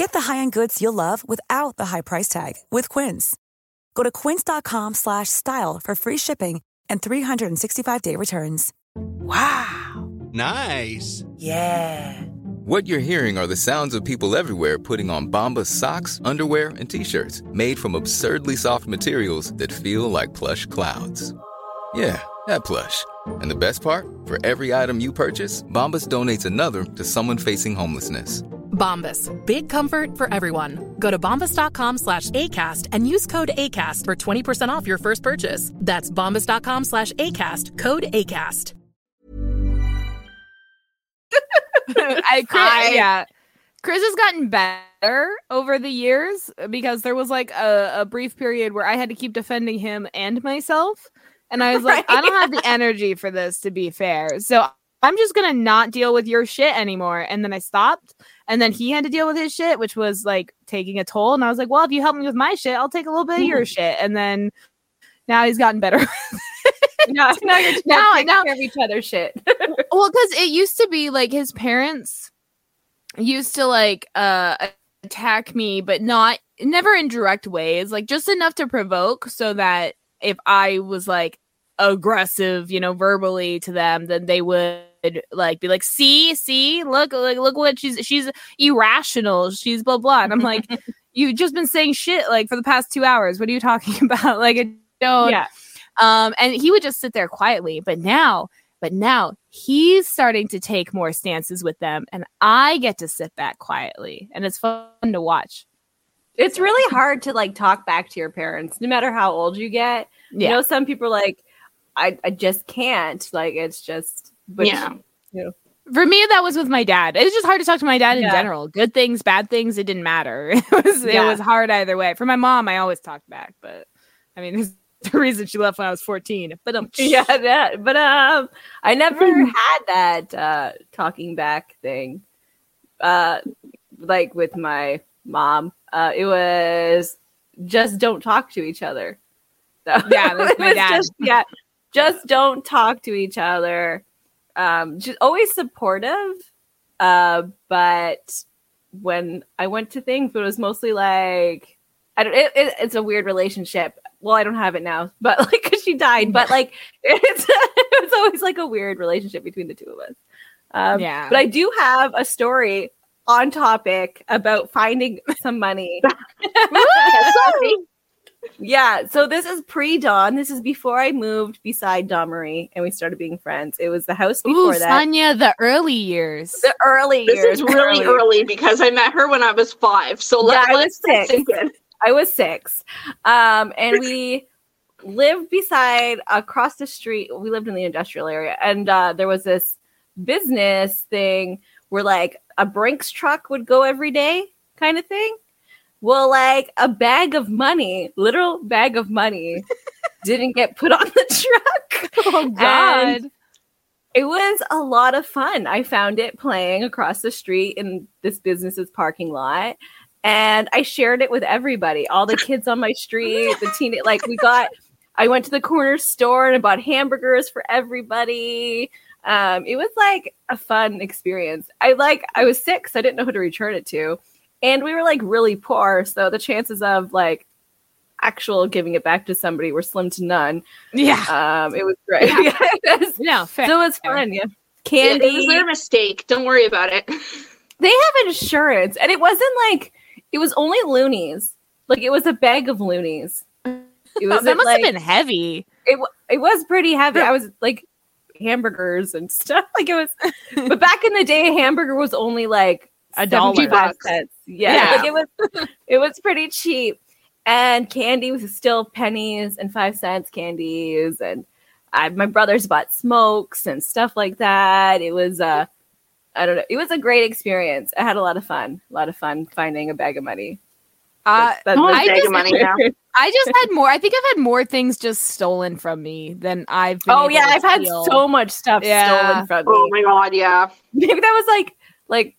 Get the high-end goods you'll love without the high price tag with Quince. Go to quince.com slash style for free shipping and 365-day returns. Wow! Nice. Yeah. What you're hearing are the sounds of people everywhere putting on Bombas socks, underwear, and t-shirts made from absurdly soft materials that feel like plush clouds. Yeah, that plush. And the best part? For every item you purchase, Bombas donates another to someone facing homelessness. Bombas. Big comfort for everyone. Go to bombas.com slash ACAST and use code ACAST for 20% off your first purchase. That's bombas.com slash ACAST. Code ACAST. I Chris, yeah. Chris has gotten better over the years because there was like a, a brief period where I had to keep defending him and myself. And I was like, I don't have the energy for this to be fair. So I'm just gonna not deal with your shit anymore. And then I stopped. And then he had to deal with his shit, which was like taking a toll. And I was like, Well, if you help me with my shit, I'll take a little bit of your shit. And then now he's gotten better. now, now you're Now- now- care of each other's shit. well because it used to be like his parents used to like uh attack me but not never in direct ways like just enough to provoke so that if i was like aggressive you know verbally to them then they would like be like see see look like look what she's she's irrational she's blah blah and i'm like you've just been saying shit like for the past two hours. What are you talking about? like, I don't. Yeah. Um, and he would just sit there quietly. But now, but now he's starting to take more stances with them, and I get to sit back quietly, and it's fun to watch. It's really hard to like talk back to your parents, no matter how old you get. You Yeah. know, some people are like, I, I just can't. Like, it's just, but Yeah. you know, For me, that was with my dad. It was just hard to talk to my dad in Yeah. general. Good things, bad things, it didn't matter. It was it was hard either way. For my mom, I always talked back, but I mean, there's the reason she left when I was 14. But um, yeah, that. But um, I never had that uh talking back thing. Uh, like with my mom, uh, it was just don't talk to each other. So, Yeah, that's my dad. Just, yeah, just don't talk to each other. Um, just always supportive. Uh, but when I went to things, but it was mostly like I don't. It, it, it's a weird relationship. Well, I don't have it now, but like because she died. But like it's it's always like a weird relationship between the two of us. Um, Yeah. But I do have a story on topic about finding some money. Sorry. Yeah, so this is pre Dawn. This is before I moved beside Dawn Marie and we started being friends. It was the house ooh, before that. Sonia, the early years. The early This years. is really early because I met her when I was five. So Yeah, let, I let's was six. I was six. Um, and we lived beside across the street. We lived in the industrial area, and uh, there was this business thing where like a Brinks truck would go every day, kind of thing. Well, like a bag of money, literal bag of money, didn't get put on the truck. Oh God. And it was a lot of fun. I found it playing across the street in this business's parking lot. And I shared it with everybody, all the kids on my street, the teen like we got I went to the corner store and I bought hamburgers for everybody. Um, it was like a fun experience. I like I was six, I didn't know who to return it to. And we were like really poor, so the chances of like actual giving it back to somebody were slim to none. yeah. Um, it was great. It was- No, fair. so it was fun, yeah. It, Candy. it was their mistake. Don't worry about it. they have insurance, and it wasn't like it was only loonies. Like it was a bag of loonies. It was that must like, have been heavy. It it was pretty heavy. I was like hamburgers and stuff. Like it was, but back in the day, a hamburger was only like A dollar. 75 cents. Yeah, Yeah. like it was it was pretty cheap. And candy was still pennies and five cents candies, and I, my brothers bought smokes and stuff like that. It was uh, I don't know. It was a great experience. I had a lot of fun. A lot of fun finding a bag of money. Uh, That's- I want a I just- money now. I just had more. I think I've had more things just stolen from me than I've. Been Oh able yeah, to I've had so much stuff Yeah. stolen from me. Oh my god, yeah. Maybe that was like like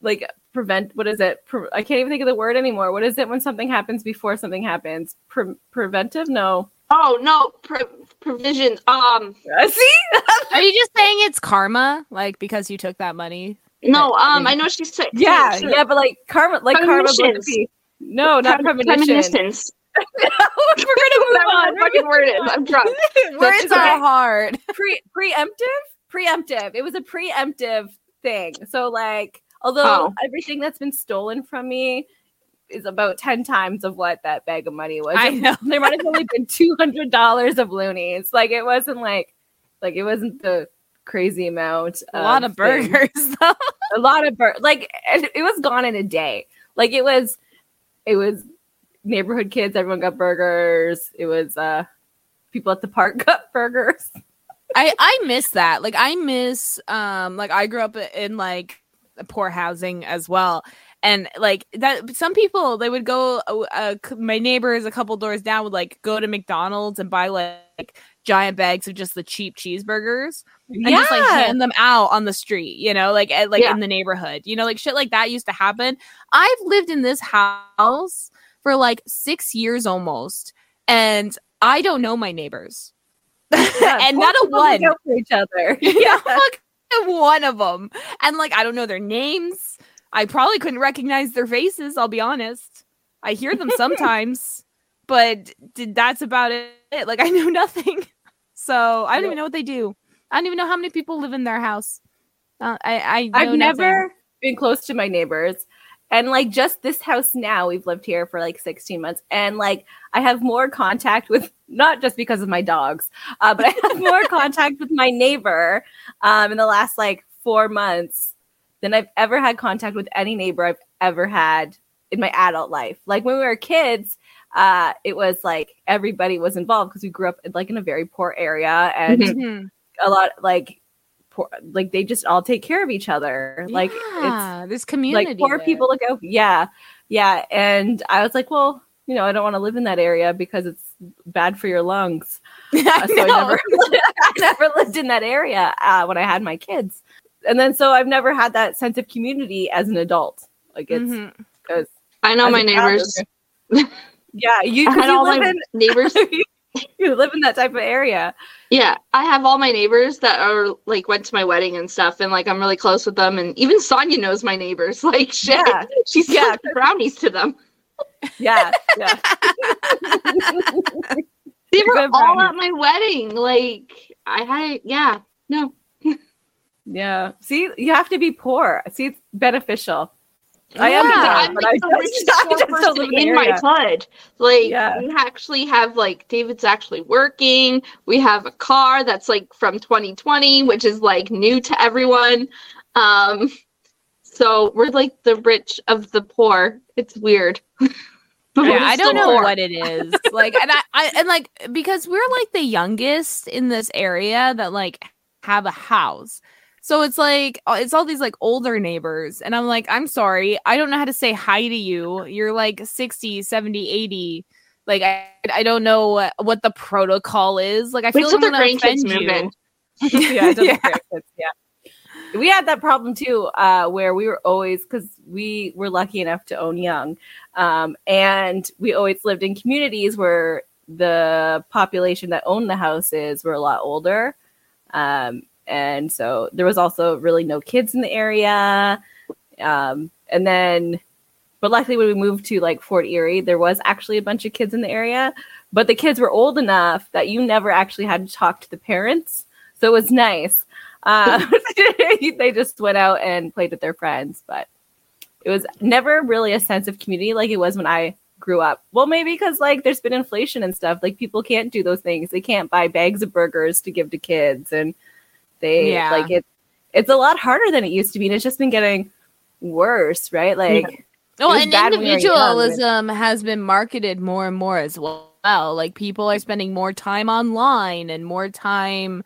like prevent what is it Pre- i can't even think of the word anymore what is it when something happens before something happens Pre- preventive no Oh no, pro- provisions. Um, see Are you just saying it's karma, like because you took that money? no. Um, I know she's sick. yeah Sure. yeah but like karma like karma Premonitions. be- no not Prem- premonition premonitions. we're gonna move on the fucking word is. I'm drunk. Words okay. are hard. Pre- preemptive preemptive it was a preemptive thing so like although Oh. everything that's been stolen from me is about 10 times of what that bag of money was I know. there might have only been $200 of loonies like it wasn't like like it wasn't the crazy amount A lot of burgers, though. a lot of bur- like and it was gone in a day like it was it was neighborhood kids everyone got burgers it was uh people at the park got burgers I I miss that. Like I miss um like I grew up in like poor housing as well. And like that some people they would go uh, uh my neighbors a couple doors down would like go to McDonald's and buy like giant bags of just the cheap cheeseburgers and just like hand them out on the street, you know, like at, like Yeah. in the neighborhood. You know, like shit like that used to happen. I've lived in this house for like 6 years almost and I don't know my neighbors. and not a one. for each other Yeah, yeah one of them. And like I don't know their names. I probably couldn't recognize their faces, I'll be honest. I hear them sometimes, but did that's about it. Like I know nothing. So I don't even know what they do. I don't even know how many people live in their house. Uh, I I nothing. never been close to my neighbors, And like just this house now, we've lived here for like 16 months. And like I have more contact with not just because of my dogs, uh, but I have more contact with my neighbor um, in the last like four months than I've ever had contact with any neighbor I've ever had in my adult life. Like when we were kids, uh, it was like everybody was involved because we grew up like in a very poor area and Mhm. a lot like poor, like they just all take care of each other. Like Yeah, it's this community. like poor there. people look out. Yeah, yeah. And I was like, well, you know, I don't want to live in that area because it's bad for your lungs. I Uh, so I know. never, I never lived in that area uh, when I had my kids, and then so I've never had that sense of community as an adult. Like it's Mhm. I know my a child, neighbors. yeah, you, I 'cause had you all live my in neighbors. you live in that type of area. Yeah, I have all my neighbors that are like went to my wedding and stuff, and like I'm really close with them. And even Sonia knows my neighbors. Like shit, Yeah. she sent Yeah. brownies to them. Yeah, yeah. They were Good all brownies. at my wedding. Like I had, yeah, no, Yeah. See, you have to be poor. See, it's beneficial. I am Yeah. I'm but I the just- richest I just person in my hood. Like Yeah. we actually have like David's actually working. We have a car that's like from 2020, which is like new to everyone. Um, so we're like the rich of the poor. It's weird. Yeah, I don't know poor. what it is. Like, and I, I, and like, because we're like the youngest in this area that like have a house. So it's like, uh, it's all these like older neighbors. And I'm like, I'm sorry. I don't know how to say hi to you. You're like 60, 70, 80. Like, I, I don't know what, the protocol is. Like, I feel till like I'm the gonna grandkids offend you. yeah, Yeah. yeah. We had that problem too, uh, where we were always because we were lucky enough to own young, um, and we always lived in communities where the population that owned the houses were a lot older, um, and so there was also really no kids in the area, um, and then, but luckily when we moved to like Fort Erie, there was actually a bunch of kids in the area, but the kids were old enough that you never actually had to talk to the parents. So it was nice. Uh, they just went out and played with their friends, but it was never really a sense of community like it was when I grew up. Well, maybe because like there's been inflation and stuff. Like people can't do those things. They can't buy bags of burgers to give to kids, and they Yeah. like it. It's a lot harder than it used to be, and it's just been getting worse, right? Like oh, Well, was and bad when we young, individualism has been marketed more and more as well. Like people are spending more time online and more time,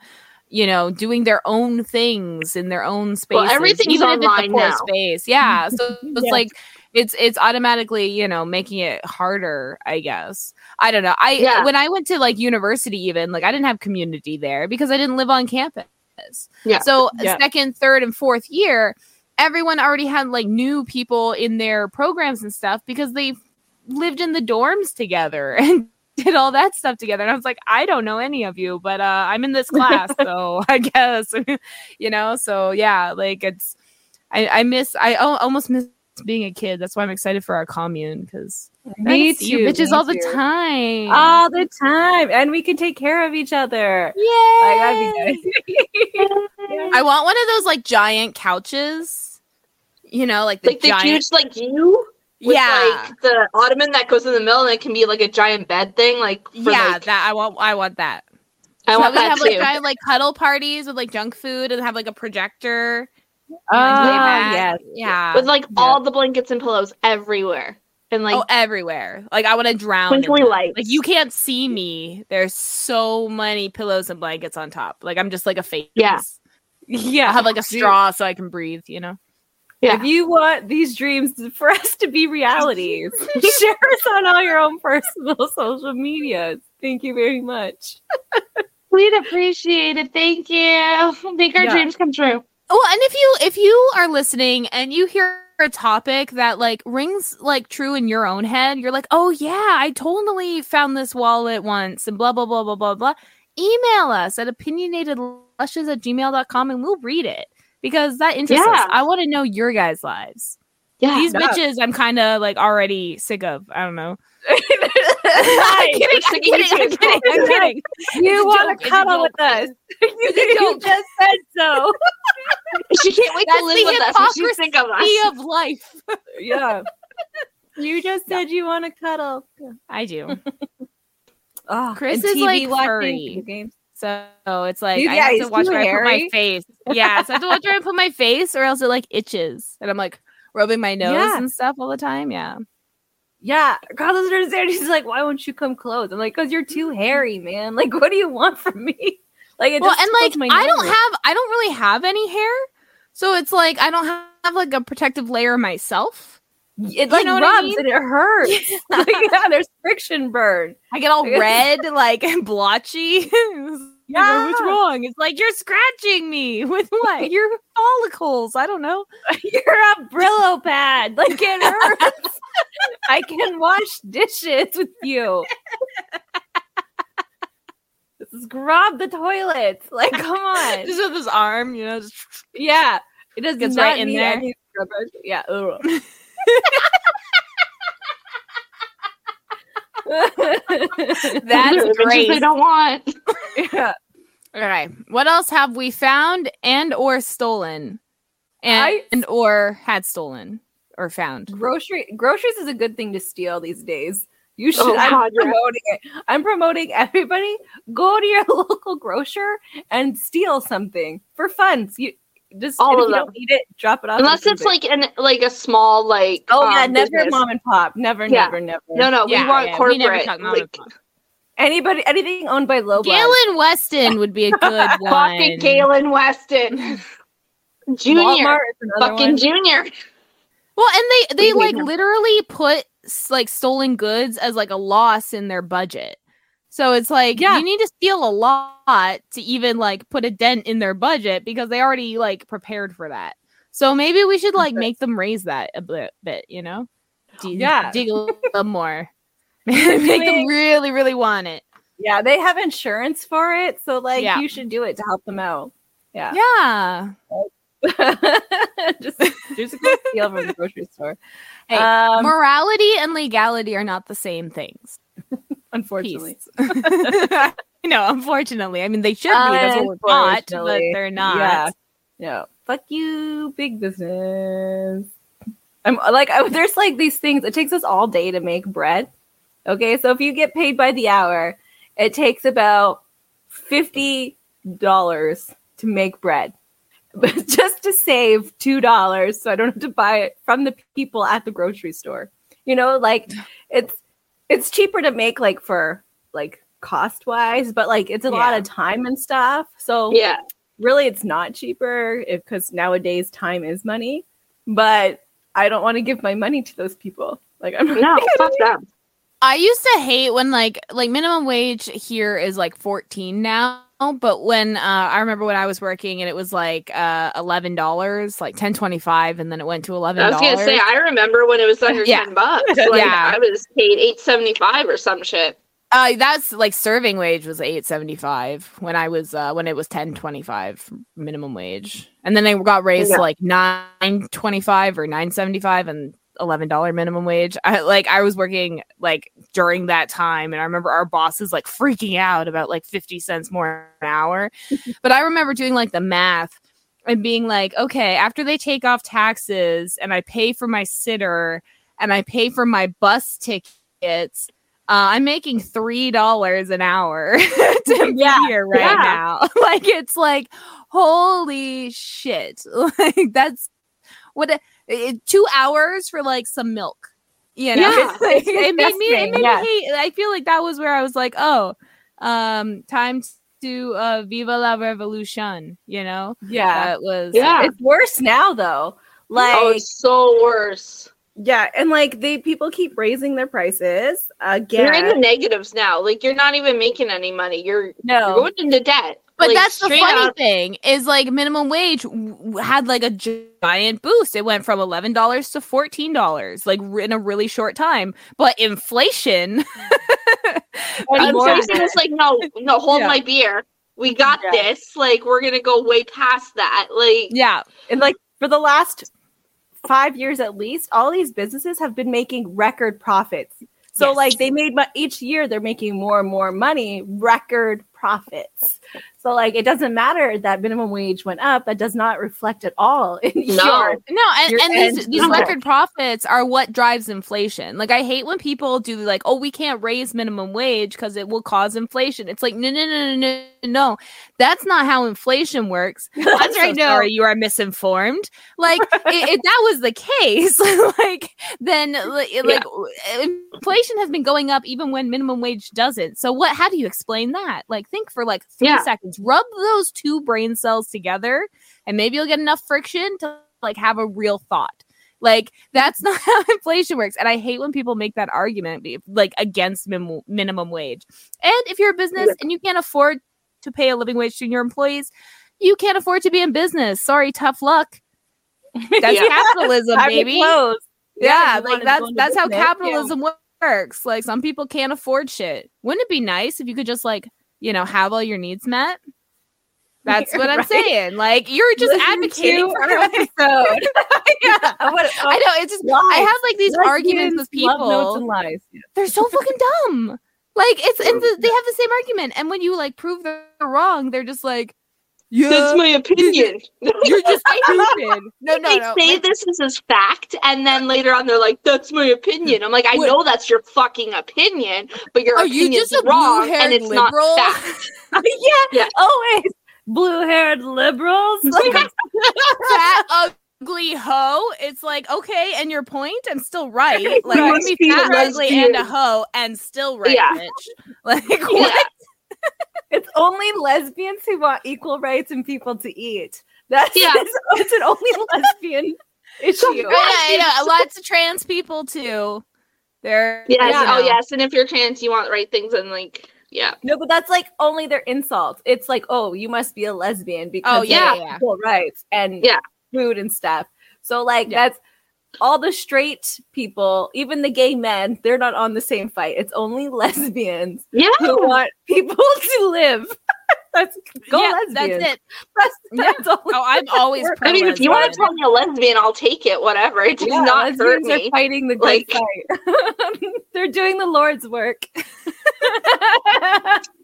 you know, doing their own things in their own spaces. everything's even if it's a online now. Space, yeah. So it's Yeah. like it's it's automatically you know making it harder. I guess I don't know. I Yeah. when I went to like university, even like I didn't have community there because I didn't live on campus. Yeah. So Yeah. second, third, and fourth year, everyone already had like new people in their programs and stuff because they lived in the dorms together and did all that stuff together. And I was like, I don't know any of you, but uh, I'm in this class, so I guess you know. So yeah, like it's I, I miss I almost miss being a kid. That's why I'm excited for our commune because Me you too, bitches me all the time. all the time, and we can take care of each other. Yay! Like that'd be nice. I want one of those like giant couches. You know, like the like the giant. huge like you. With, yeah, like the ottoman that goes in the middle and it can be like a giant bed thing. Like for, yeah. like, that I want. I want that. I So want we that have too. like giant like cuddle parties with like junk food and have like a projector. Oh, like, ah, way back. yes. yeah. with like all the blankets and pillows everywhere and like oh, everywhere. Like I want to drown. in twinkly lights. Like you can't see me. There's so many pillows and blankets on top. Like I'm just like a face. Yeah. Yeah, I'll have like a straw so I can breathe. You know. Yeah. If you want these dreams for us to be realities, share us on all your own personal social medias. Thank you very much. we'd appreciate it. Thank you. Make our Yeah. dreams come true. Well, and if you if you are listening and you hear a topic that like rings like true in your own head, you're like, oh yeah, I totally found this wallet once and blah blah blah blah blah blah. Email us at opinionatedlushes at gmail.com and we'll read it because that interests us. I want to know your guys' lives. Yeah. These no. bitches I'm kind of like already sick of. I don't know. I'm kidding, I'm you kidding, I'm kidding, I'm kidding. You want to cuddle with us? you just said so. she can't wait That's to live with us when she's sick of us. hypocrisy of life. yeah. You just said you want to cuddle. I do. Oh, Chris and is, like, watching furry. video. So it's like Dude, I yeah, have he's to watch too where I put my hairy. face. Yeah, so I have to watch where I put my face, or else it like itches, and I'm like rubbing my nose Yeah. and stuff all the time. Yeah. Yeah, Carlos understands. He's like, "Why won't you come close?" I'm like, "Cause you're too mm-hmm. hairy, man. Like, what do you want from me?" Like, it well, and like I don't have, I don't really have any hair, so it's like I don't have, like a protective layer myself. It like know what I rubs mean? and it hurts. like, yeah, there's friction burn. I get all red, like and blotchy. Yeah, what's wrong? It's like you're scratching me with what? Your follicles. I don't know. You're a Brillo pad. Like it hurts. I can wash dishes with you. Grab the toilet. Like, come on. Just with his arm, you know. Just yeah, it does Gets not right in there. any. Yeah. Ugh. That's great. They don't want. yeah. All right. What else have we found and or stolen? And, I- and or had stolen or found. Grocery groceries is a good thing to steal these days. You oh, should. Oh, I'm God, yeah. promoting it. I'm promoting everybody. Go to your local grocer and steal something for fun. So you just All if of you them. don't need it, drop it off. Unless it's like an like a small like oh yeah, um, never business. mom and pop. Never, Yeah. never, never. No, no, Yeah, we want yeah, we corporate. never talk mom and pop. Anybody, anything owned by Loblaw. Galen Weston would be a good one. fucking Galen Weston, Junior, Walmart is another fucking one. Junior. Well, and they they like literally put like stolen goods as like a loss in their budget. So it's like Yeah. you need to steal a lot to even like put a dent in their budget because they already like prepared for that. So maybe we should like make them raise that a bit, bit you know? D- Yeah. dig a little more. make them really, really want it. Yeah, they have insurance for it, so like Yeah. you should do it to help them out. Yeah, Yeah. just just steal from the grocery store. Hey, um, Morality and legality are not the same things. Unfortunately, Peace. no, unfortunately. I mean, they should be. That's what we're taught, but they're not. Yeah, yeah. Fuck you, big business. I'm like, I, there's like these things. It takes us all day to make bread. Okay, so if you get paid by the hour, it takes about fifty dollars to make bread, but just to save two dollars, so I don't have to buy it from the people at the grocery store. You know, like it's it's cheaper to make like for like cost wise, but like it's a lot of time and stuff. So Yeah, really it's not cheaper because nowadays time is money but i don't want to give my money to those people like i'm no, fuck them. I used to hate when like like minimum wage here is like 14 now. But when uh, I remember when I was working and it was like uh, eleven dollars, like ten twenty five, and then it went to eleven I was gonna say, I remember when it was under Yeah. ten bucks. Like, Yeah. I was paid eight seventy five or some shit. Uh, that's like serving wage was eight seventy five when I was uh, when it was ten twenty five minimum wage, and then they got raised Yeah. to like nine twenty five or nine seventy five and eleven dollar minimum wage. I like I was working like during that time, and I remember our bosses like freaking out about like fifty cents more an hour. but I remember doing like the math and being like, okay, after they take off taxes and I pay for my sitter and I pay for my bus tickets. Uh, I'm making three dollars an hour to Yeah, be here right yeah. now. like it's like, holy shit! Like that's what it- two hours for like some milk. You know, Yeah, It's like- it's it made me. It made yeah. me hate. I feel like that was where I was like, oh, um, time to uh, viva la revolution. You know, yeah it was Yeah. it's worse now though like oh, it's so worse. yeah and like they people keep raising their prices again. You're in the negatives now. Like you're not even making any money. You're you're no going into debt. But Like, that's the funny up. thing is like minimum wage w- w- had like a giant boost. It went from eleven dollars to fourteen dollars, like r- in a really short time. But inflation, And inflation was like, no, no, hold Yeah. my beer. We got Yeah. this. Like we're gonna go way past that. Like yeah, and like for the last five years at least all these businesses have been making record profits so Yes. like they made mo- each year they're making more and more money record profits So like it doesn't matter that minimum wage went up. That does not reflect at all in your No, and, your and these, these number. record profits are what drives inflation. Like I hate when people do like, oh, we can't raise minimum wage because it will cause inflation. It's like, no, no, no, no, no, no. That's not how inflation works. That's so right, no. sorry, you are misinformed. Like i- if that was the case, like then like, like inflation has been going up even when minimum wage doesn't. So what? How do you explain that? Like think for like three Yeah. seconds. Rub those two brain cells together, and maybe you'll get enough friction to like have a real thought. Like that's not how inflation works, and I hate when people make that argument, like against min- minimum wage. And if you're a business and you can't afford to pay a living wage to your employees, you can't afford to be in business. Sorry, tough luck. That's Yeah. capitalism, baby. close. Yeah, like that's that's how yeah. capitalism wo- works. Like some people can't afford shit. Wouldn't it be nice if you could just like you know have all your needs met? That's what I'm Right. saying. Like you're just Listen advocating for our episode. yeah. I wanna- I know it's just I have like these arguments with Lesbians, love notes people. and lies. They're so fucking dumb. Like it's and the, they have the same argument, and when you like prove they're wrong, they're just like, yeah, That's my opinion. you're just stupid. No, no, they no. say like- this is as fact, and then later on they're like, "That's my opinion." I'm like, I What- know that's your fucking opinion, but your Are you just a wrong, and it's liberal? not fact. yeah, Yeah. always blue-haired liberals. Like, fat ugly hoe. It's like okay, and your point, I'm still right. Like You you must can be be a fat, ugly, and a hoe, and still right, Yeah. bitch. Like Yeah. What? it's only lesbians who want equal rights and people to eat. That's Yeah. it's, it's an only lesbian issue. Yeah, I know. Lots of trans people too. They're Yes. you Oh, yes. And if you're trans, you want the right things, and like, yeah. No, but that's like only their insult. It's like, oh, you must be a lesbian oh, because Oh, you yeah, have yeah. equal rights and Yeah. food and stuff. So like Yeah. that's all the straight people, even the gay men, they're not on the same fight. It's only lesbians Yeah. who want people to live. that's go yeah, lesbians. that's it. That's, Yeah. that's only Oh, I'm always. I mean, if you want to lesbian. tell me a lesbian, I'll take it. Whatever. It does Yeah, not hurt lesbians are me. fighting the good Like- fight. They're doing the Lord's work.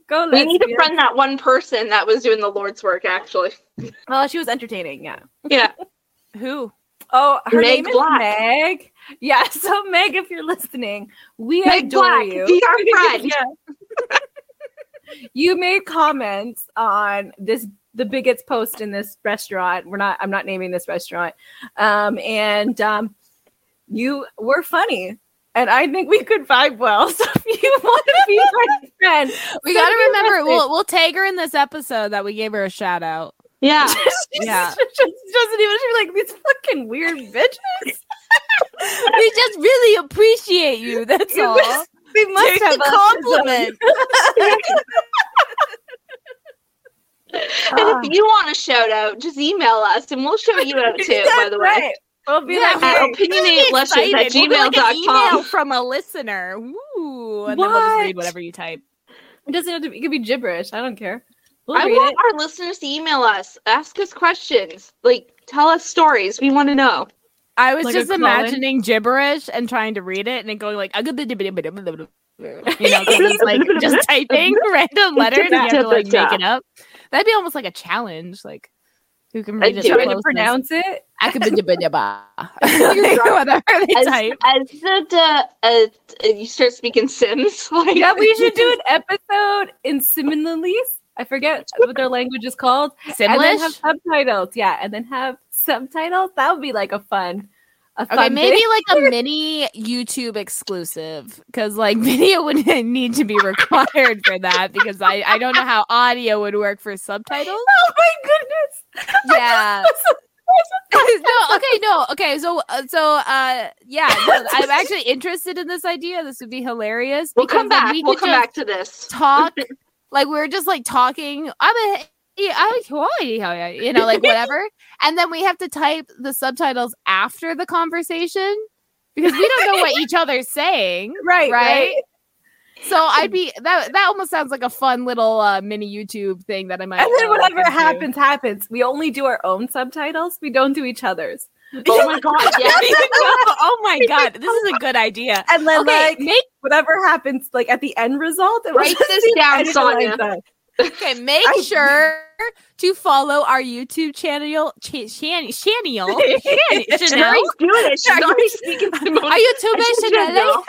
Go Lesbian. We need to lesbians. friend that one person that was doing the Lord's work. Actually, Well, she was entertaining, yeah. yeah. who? Oh, her Meg name Black. is Meg. Yeah, so Meg, if you're listening, we Meg adore Black, you. be our friend. Yeah. you made comments on this the biggest post in this restaurant. We're not I'm not naming this restaurant. Um and um you were funny. And I think we could vibe well. So if you want to be my friend, We got to remember. We'll we'll tag her in this episode that we gave her a shout out. Yeah. Yeah. just doesn't even she's like these fucking weird bitches. we just really appreciate you. That's You all. must- We must Take have a- compliment. And if ah. you want a shout out, just email us and we'll shout you out too, by the way. Right. We'll be Yeah, like, At hey, at Excited. We'll like, email gmail.com. from a listener. Ooh, and then we'll just read whatever you type. it doesn't have to be, it could be gibberish. I don't care. We'll I want it. our listeners to email us, ask us questions, like tell us stories. We want to know. I was Like just call-in? imagining gibberish and trying to read it and then going like, you know, 'cause it's like just typing random letters. and You have to like make it up. That'd be almost like a challenge. Like, who can read it? it. Trying to pronounce it. I could be whatever they As, type. as the, uh, uh, you start speaking Sims, like Yeah, we should do an episode in Simlish. I forget what their language is called. And then have subtitles. Yeah, and then have subtitles. That would be like a fun, a fun Okay, maybe thing. like a mini YouTube exclusive because like video would need to be required for that because I I don't know how audio would work for subtitles. Oh my goodness! Yeah. no, okay, no, okay. So, uh, so, uh, yeah, no, I'm actually interested in this idea. This would be hilarious. we'll come back. we we'll come back to this. Talk like we are just like talking. I'm a, yeah, I you know, like whatever. and then we have to type the subtitles after the conversation because we don't know what each other's saying. Right, right. right. So I'd be that. That almost sounds like a fun little uh, mini YouTube thing that I might. And then whatever happens, happens. We only do our own subtitles. We don't do each other's. Oh, oh my god, yeah. oh my god, this is a good idea. And then Okay, like make whatever happens, like at the end result, it Write this down, Sonia. Okay, make I- sure to follow our YouTube channel. Ch- Shan- Channel. Shan- Chanel. She's doing it. She's Are you- already speaking to the Our YouTube channel.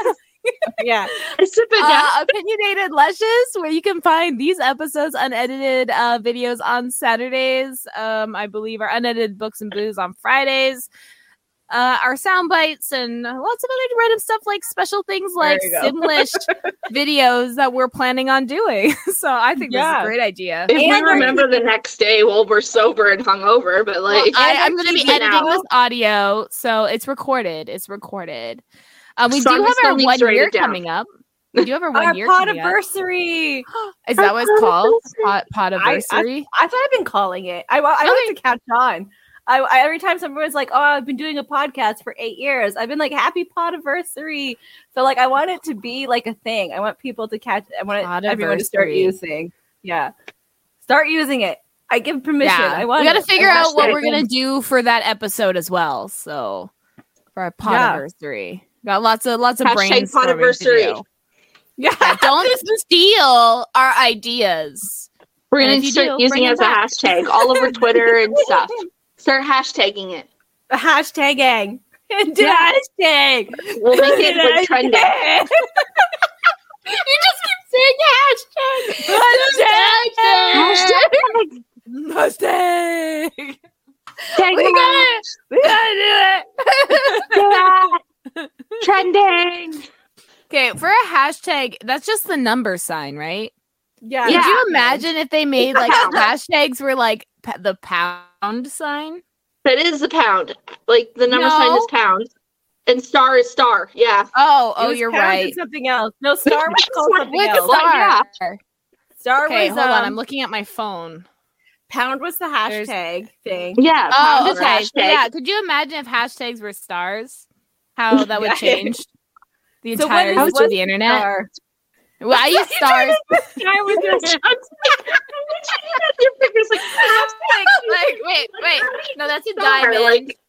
Yeah. uh, opinionated lushes where you can find these episodes unedited uh, videos on saturdays. Um i believe our unedited books and booze on fridays. Uh our sound bites and lots of other random stuff like special things like simlish videos that we're planning on doing. So i think this is a great idea. If we And our- remember the next day, well, we're sober and hungover, but Well, like, I, I'm going to be editing now. this audio so it's recorded it's recorded um, we do have our one year coming up we do have our one Our year coming up. podiversary. Is that what it's called? Pot I, podiversary? I thought I've been calling it. I, I wanted to catch on. I, I every time someone was like, "Oh, I've been doing a podcast for eight years," I've been like, "Happy podiversary!" So like, I want it to be like a thing. I want people to catch. I want everyone to start Podiversary. using. Yeah, start using it. I give permission. yeah, I want. we got to figure out what we're gonna do for that episode as well. So for our Yeah. Got lots of lots of Hashtag brainstorming to podiversary. do. Yeah, don't steal our ideas. we're gonna start do, using it as a hashtag all over Twitter and stuff. Start hashtagging it. hashtagging. Do Yeah. hashtag. We'll make it like trending. you just keep saying hashtag. Hashtag. Hashtag. Tag We got it. We gotta do it. Yeah. Trending. Okay, for a hashtag, that's just the number sign, right? Yeah. Could Yeah. you imagine if they made like hashtags were like pa- the pound sign? That is the pound. Like the number sign is pound. And star is star. Yeah. Oh, oh, you're right. Something else. No, star was called something What's else. Star? yeah. Star Okay, was hold on. um, I'm looking at my phone. Pound was the There's- hashtag thing. Yeah. Oh, pound is okay. So, hashtag. yeah. Could you imagine if hashtags were stars? How that would change the So entire is- of the internet? Star. Well, I use stars. Star with your Your fingers like, like, like, wait, wait. No, that's a Star, diamond. like-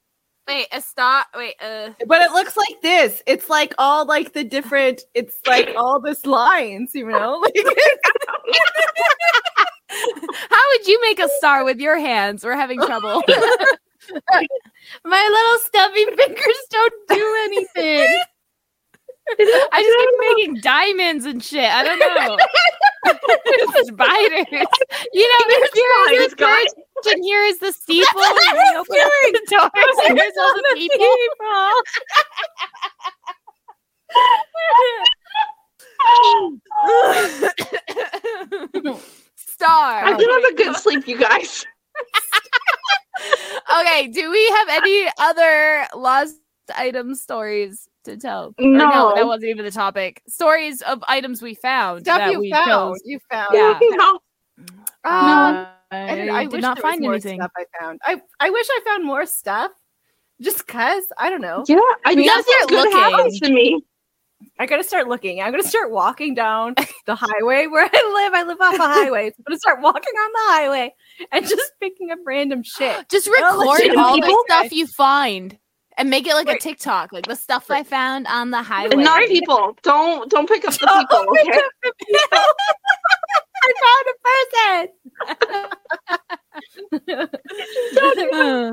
wait, a star. Wait, uh. But it looks like this. It's like all like the different. It's like all this lines, you know. How would you make a star with your hands? We're having trouble. My little stubby fingers don't do anything. I just keep making diamonds and shit. I don't know. Spiders. You know, There's here is the church, and here is the steeple. and open the doors, and here's all the people. Star. I do have a good sleep, you guys. Okay, do we have any other lost item stories to tell? Or No. that wasn't even the topic. Stories of items we found. Stuff that you we found. chose. You found. Yeah. No. Uh, I, did, I I did wish not there was find more anything. stuff I found. I I wish I found more stuff. Just cause I don't know. Yeah, I We gotta nothing good looking. happens to me. I gotta start looking. I'm gonna start walking down the highway where I live. I live off a highway. So I'm gonna start walking on the highway and just picking up random shit. Just record legit all the stuff you find and make it like a TikTok, like the stuff I found on the highway. And not people. Don't don't pick up the Don't people. pick Okay. up the people. I found a person. Uh,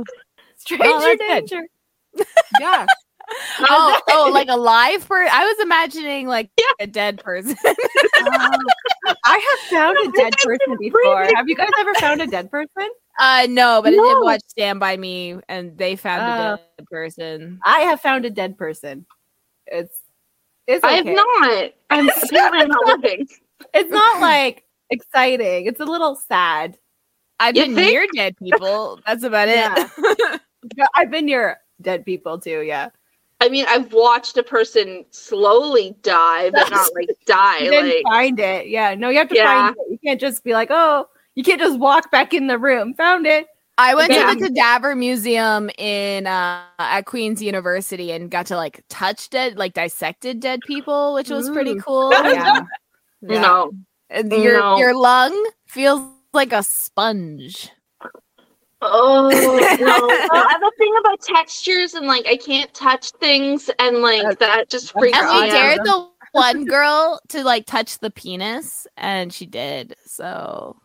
Stranger Oh, that's good. danger. Yeah. Oh, oh, like a live person. I was imagining like a dead person. I have found a dead person before. Have you guys ever found a dead person? uh, no, but I No. did watch Stand by Me, and they found Oh. a dead person. I have found a dead person. It's it's I have not. I'm apparently I'm not living. It's not like exciting. It's a little sad. I've You been think? near dead people. That's about Yeah. it. Yeah, I've been near dead people too. Yeah. I mean, I've watched a person slowly die, but not like die. You didn't Like find it. Yeah. No, you have to Yeah. find it. You can't just be like, oh, you can't just walk back in the room. Found it. I went Yeah. to the cadaver museum in uh, at Queen's University and got to like touch dead, like dissected dead people, which was pretty cool. Yeah. Yeah. no. And your No. your lung feels like a sponge. Oh no. I have a thing about textures and like I can't touch things and like That's- that just that's freaks And we dared the one girl to like touch the penis, and she did. So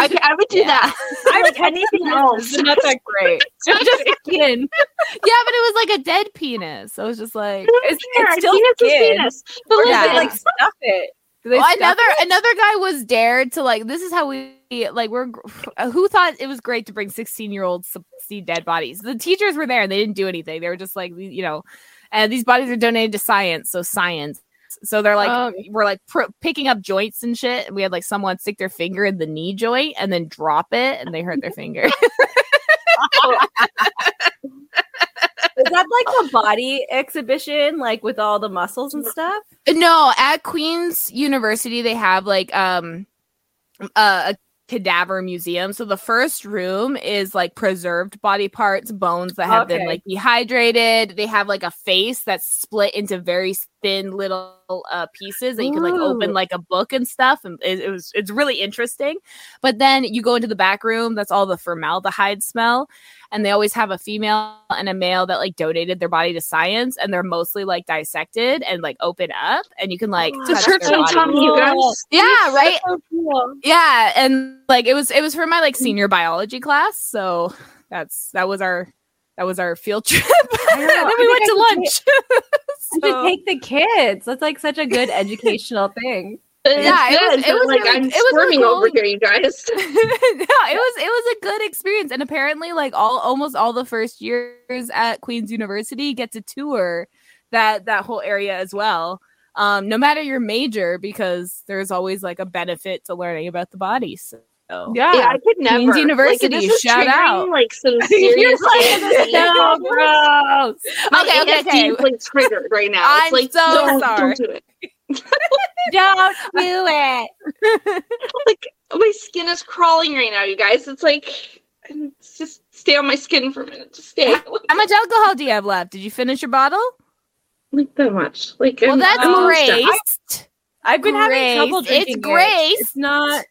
Okay, I would do Yeah. that. I like anything else. It's not that great. Just skin. yeah, but it was like a dead penis. So it was just like It's, it's still penis is skin. penis. But Or listen, they like stuff it? Well, stuff another it? another guy was dared to like. This is how we like. We're who thought it was great to bring sixteen year olds to see dead bodies. The teachers were there and they didn't do anything. They were just like you know, and these bodies are donated to science. So science. So they're like Oh. we're like pr- picking up joints and shit. And we had like someone stick their finger in the knee joint and then drop it, and they hurt their finger. Is that like a body exhibition, like with all the muscles and stuff? No, at Queen's University they have like um a, a cadaver museum. So the first room is like preserved body parts, bones that have been like dehydrated. They have like a face that's split into very thin little uh pieces that you can like open like a book and stuff and it, it was it's really interesting. But then you go into the back room, that's all the formaldehyde smell and they always have a female and a male that like donated their body to science and they're mostly like dissected and like open up and you can like This touch hurts their my body. you guys. yeah right So cool. yeah and like it was it was for my like senior biology class so that's that was our that was our field trip and then we went I to lunch You should So- take the kids. That's like such a good educational thing. It's Yeah, it was, it was like really, I'm it was really squirming over here, you guys. no, it was it was a good experience, and apparently, like all almost all the first years at Queen's University get to tour that that whole area as well. Um, no matter your major, because there's always like a benefit to learning about the body. So Yeah. Yeah, I could never. Queen's University, like, this shout out. Like some You're serious. so gross. My Okay, okay, ADD okay. is like triggered right now. I'm it's like so don't, sorry. Don't do it. Don't do it. Like my skin is crawling right now, you guys. It's like it's just stay on my skin for a minute. Just stay. How much alcohol do you have left? Did you finish your bottle? like that much. Like Well, I'm- that's I'm great. I've been having trouble drinking. It's it. It's not.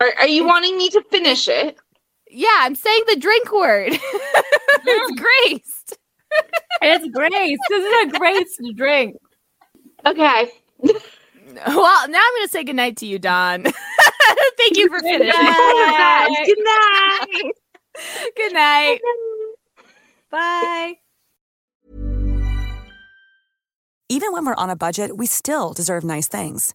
Are, are you wanting me to finish it? Yeah, I'm saying the drink word. it's mm. graced. It's Grace. This is a Grace drink. Okay. Well, now I'm going to say goodnight to you, Dawn. Thank you for finishing. Good finishing. night. Good night. Good night. Bye. Even when we're on a budget, we still deserve nice things.